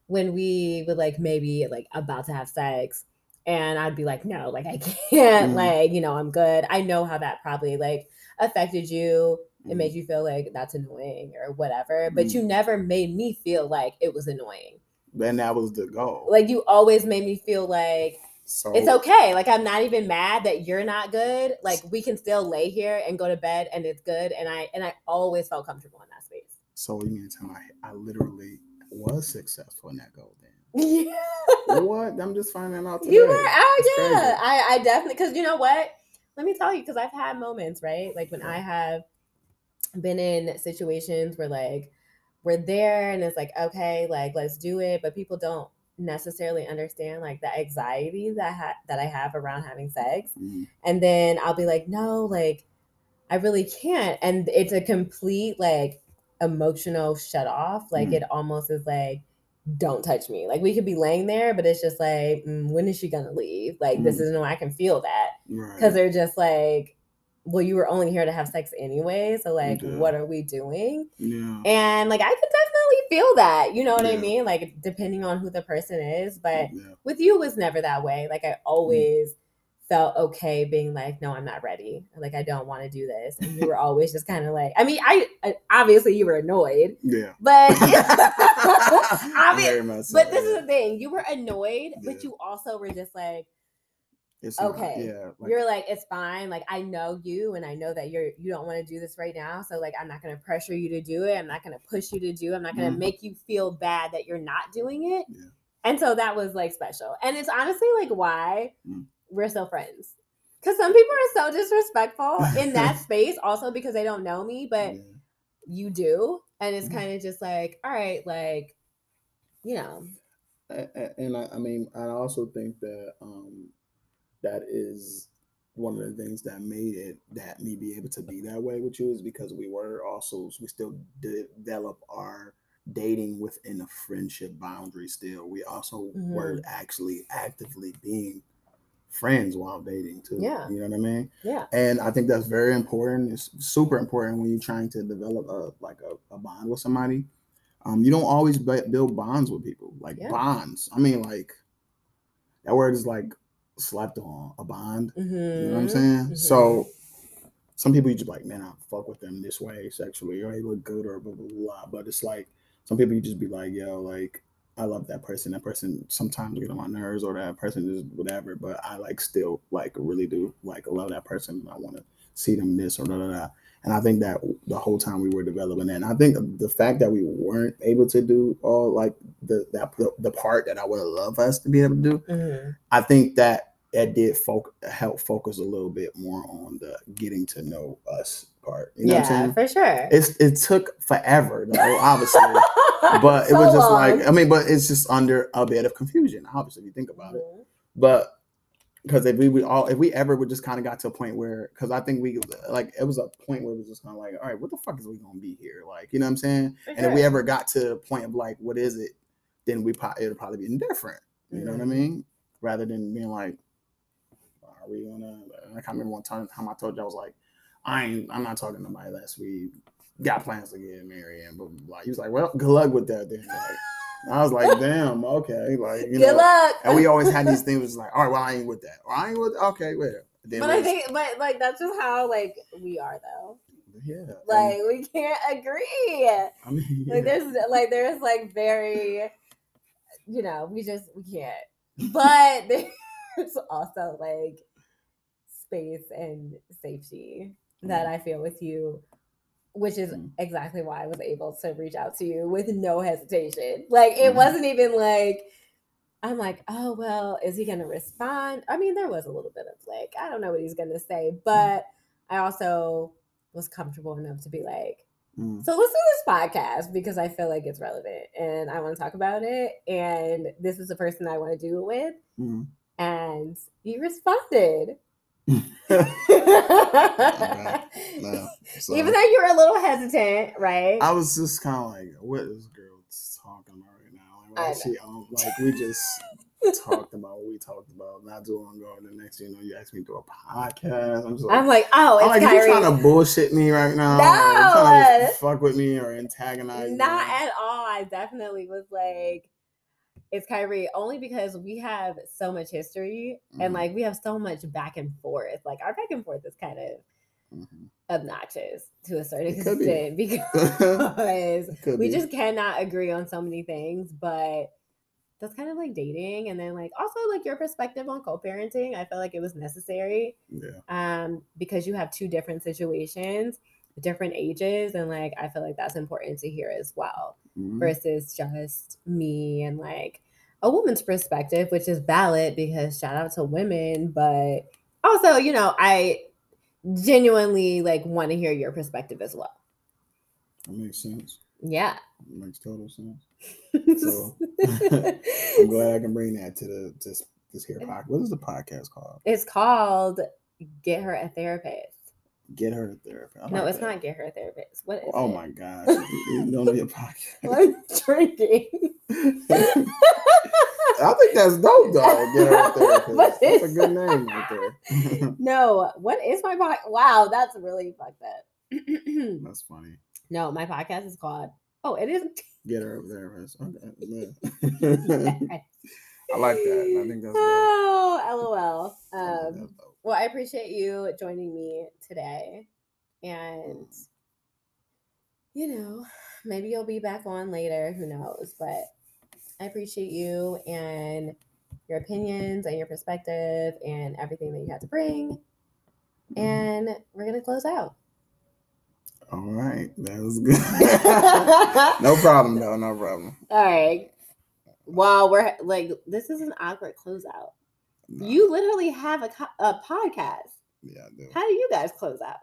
when we would like maybe like about to have sex and I'd be like, no, like I can't, Mhm. like, you know, I'm good. I know how that probably like affected you. It Mhm. made you feel like that's annoying or whatever. But Mhm. you never made me feel like it was annoying. And that was the goal. Like you always made me feel like so it's okay. Like I'm not even mad that you're not good. Like we can still lay here and go to bed and it's good. And I and I always felt comfortable in that space. So you mean to tell me I, I literally was successful in that goal then? Yeah. what? I'm just finding out today. You were oh It's yeah. crazy. I, I definitely because you know what? Let me tell you, because I've had moments, right? Like when I have been in situations where like we're there and it's like, okay, like let's do it, but people don't necessarily understand like the anxiety that ha- that I have around having sex. Mhm. and then I'll be like, no, like I really can't. And it's a complete like emotional shut off. Like Mm. it almost is like, don't touch me. Like we could be laying there, but it's just like, mm, when is she gonna leave? Like this Mm. is no, I can feel that Right. because they're just like, well, you were only here to have sex anyway. So like, Yeah. what are we doing? yeah. And like I could definitely feel that. You know what I mean? Like depending on who the person is, but yeah. with you it was never that way. Like I always felt okay being like, no, I'm not ready. Like I don't want to do this. And you were always just kind of like, I mean, I I- obviously you were annoyed, Yeah. but obvi- Very much so, but this yeah. is the thing, you were annoyed, Yeah. but you also were just like, It's not- okay, yeah. Like, you're like, it's fine. Like I know you, and I know that you're you don't want to do this right now. So like, I'm not gonna pressure you to do it. I'm not gonna push you to do. it. I'm not gonna Mhm. make you feel bad that you're not doing it. Yeah. And so that was like special, and it's honestly like why Mm. we're still friends. Because some people are so disrespectful in that space, also because they don't know me, but yeah. you do, and it's Mhm. kind of just like, all right, like, you know, and I, I mean, I also think that um, that is one of the things that made it that me be able to be that way with you is because we were also we still develop our dating within a friendship boundary. Still, we also were Mhm. actually actively being friends while dating too. Yeah. you know what I mean. yeah, And I think that's very important. It's super important when you're trying to develop a like a, a bond with somebody. Um, you don't always bu- build bonds with people like Yeah. bonds. I mean, like that word is like slept on a bond. You know what I'm Mhm, saying? mhm. So some people you just like, man, I fuck with them this way sexually, or they look good, or blah blah blah. But it's like some people you just be like, yo, like I love that person. That person sometimes get on my nerves, or that person is whatever. But I like still like really do like love that person. I want to see them this or da da da. And I think that the whole time we were developing that, and I think the fact that we weren't able to do all like the that the part that I would have loved us to be able to do, Mhm. I think that that did folk help focus a little bit more on the getting to know us part. You know what I'm yeah, for sure. It's it took forever, though, obviously, but it So was just long. like I mean, but it's just under a bit of confusion, obviously, if you think about it. Mhm. But because if we would all, if we ever would just kind of got to a point where, because I think we like it was a point where it was just kind of like, all right, what the fuck is we gonna be here? Like, you know what I'm saying? For And if we ever got to the point of like, what is it? Then we probably it'll probably be different. You know what I Mhm. mean? Rather than being like, are we gonna? I can't remember one time I told you I was like, I ain't, I'm not talking to nobody unless we got plans to get married and blah blah blah. He was like, well, good luck with that. Then like, I was like, damn, okay, like you Good know. luck. And we always had these things. Like, all right, well, I ain't with that. Or I ain't with. Okay, wait. Then but I think, but like that's just how like we are though. yeah, and- Like we can't agree. I mean, Like there's like there's like very, you know, we just we can't. But there's also like space and safety that I feel with you, which is Mm. exactly why I was able to reach out to you with no hesitation. Like it Mhm. wasn't even like I'm like, oh well, is he gonna respond? I mean, there was a little bit of like, I don't know what he's gonna say, but I also was comfortable enough to be like, Mm. so let's do this podcast because I feel like it's relevant and I want to talk about it. And this is the person I want to do it with. Mm. And you responded. No, so Even though you were a little hesitant, right? I was just kind of like, what is this girl talking about right now? Like, I why is she on? Like, we just talked about what we talked about not too long ago. And the next thing you know, you asked me to do a podcast. I'm just like, I'm like, oh, I'm it's like, you Kyrie. trying to bullshit me right now? No. You fuck with me or antagonize Not me? at all. I definitely was like, it's Kyrie only because we have so much history and Mhm. like we have so much back and forth. Like our back and forth is kind of Mhm. obnoxious to a certain could be. extent because we be. just cannot agree on so many things. But that's kind of like dating, and then like also like your perspective on co-parenting. I felt like it was necessary yeah. um because you have two different situations different ages and like i feel like that's important to hear as well Mhm. versus just me and like a woman's perspective which is valid because shout out to women but also you know i genuinely like want to hear your perspective as well That makes sense. yeah It makes total sense. So, I'm glad I can bring that to the this this here podcast. What is the podcast called? it's called get her a therapist Get her a therapist. No it's that. not get her a therapist what is Oh it? my gosh! You don't know your podcast. i'm drinking I think that's dope, though. Get her a therapist. What that's a is good name right there. No, what is my podcast? Wow, that's really fucked up. that's funny. no, my podcast is called. Oh, it is. Get her a therapist. Okay. I like that. I think that's oh, lol. Um. Well, I appreciate you joining me today, and mm. you know, maybe you'll be back on later. Who knows? But I appreciate you and your opinions and your perspective and everything that you had to bring. Mm. And we're gonna close out. All right, that was good. no problem, though. No problem. All right. Well, we're like, this is an awkward closeout. You literally have a, a podcast. yeah, I do. How do you guys close out?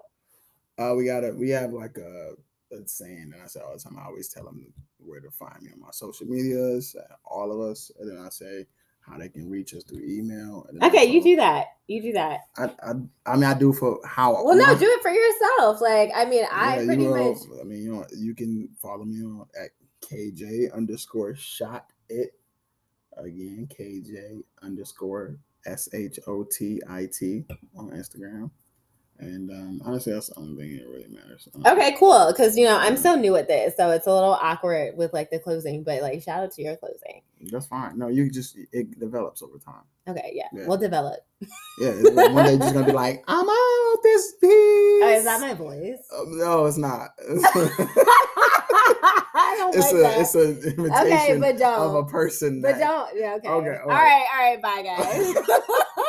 Uh, we got to We have like a, a saying, and I say all the time. I always tell them where to find me on my social medias, uh, all of us, and then I say how they can reach us through email. Okay, you do that. You do that. I, I, I mean, I do for how. Well, no, do it for yourself. Like, I mean, I pretty you know, much. I mean, you know, you can follow me on at KJ underscore shot it. Again, KJ underscore S H O T I T on Instagram. And um, honestly, that's the only thing that really matters. Um, Okay, cool. Because you know, I'm so new at this, so it's a little awkward with like the closing. But like, shout out to your closing. That's fine. No, you just it develops over time. Okay, yeah, Yeah. we'll develop. Yeah, like one day you're just gonna be like, I'm out this piece. Oh, is that my voice? Um, no, it's not. I don't it's like a that. it's an imitation okay, but of don't. of a person. But that- don't. Yeah. Okay. Okay, all all right. right. All right. Bye, guys.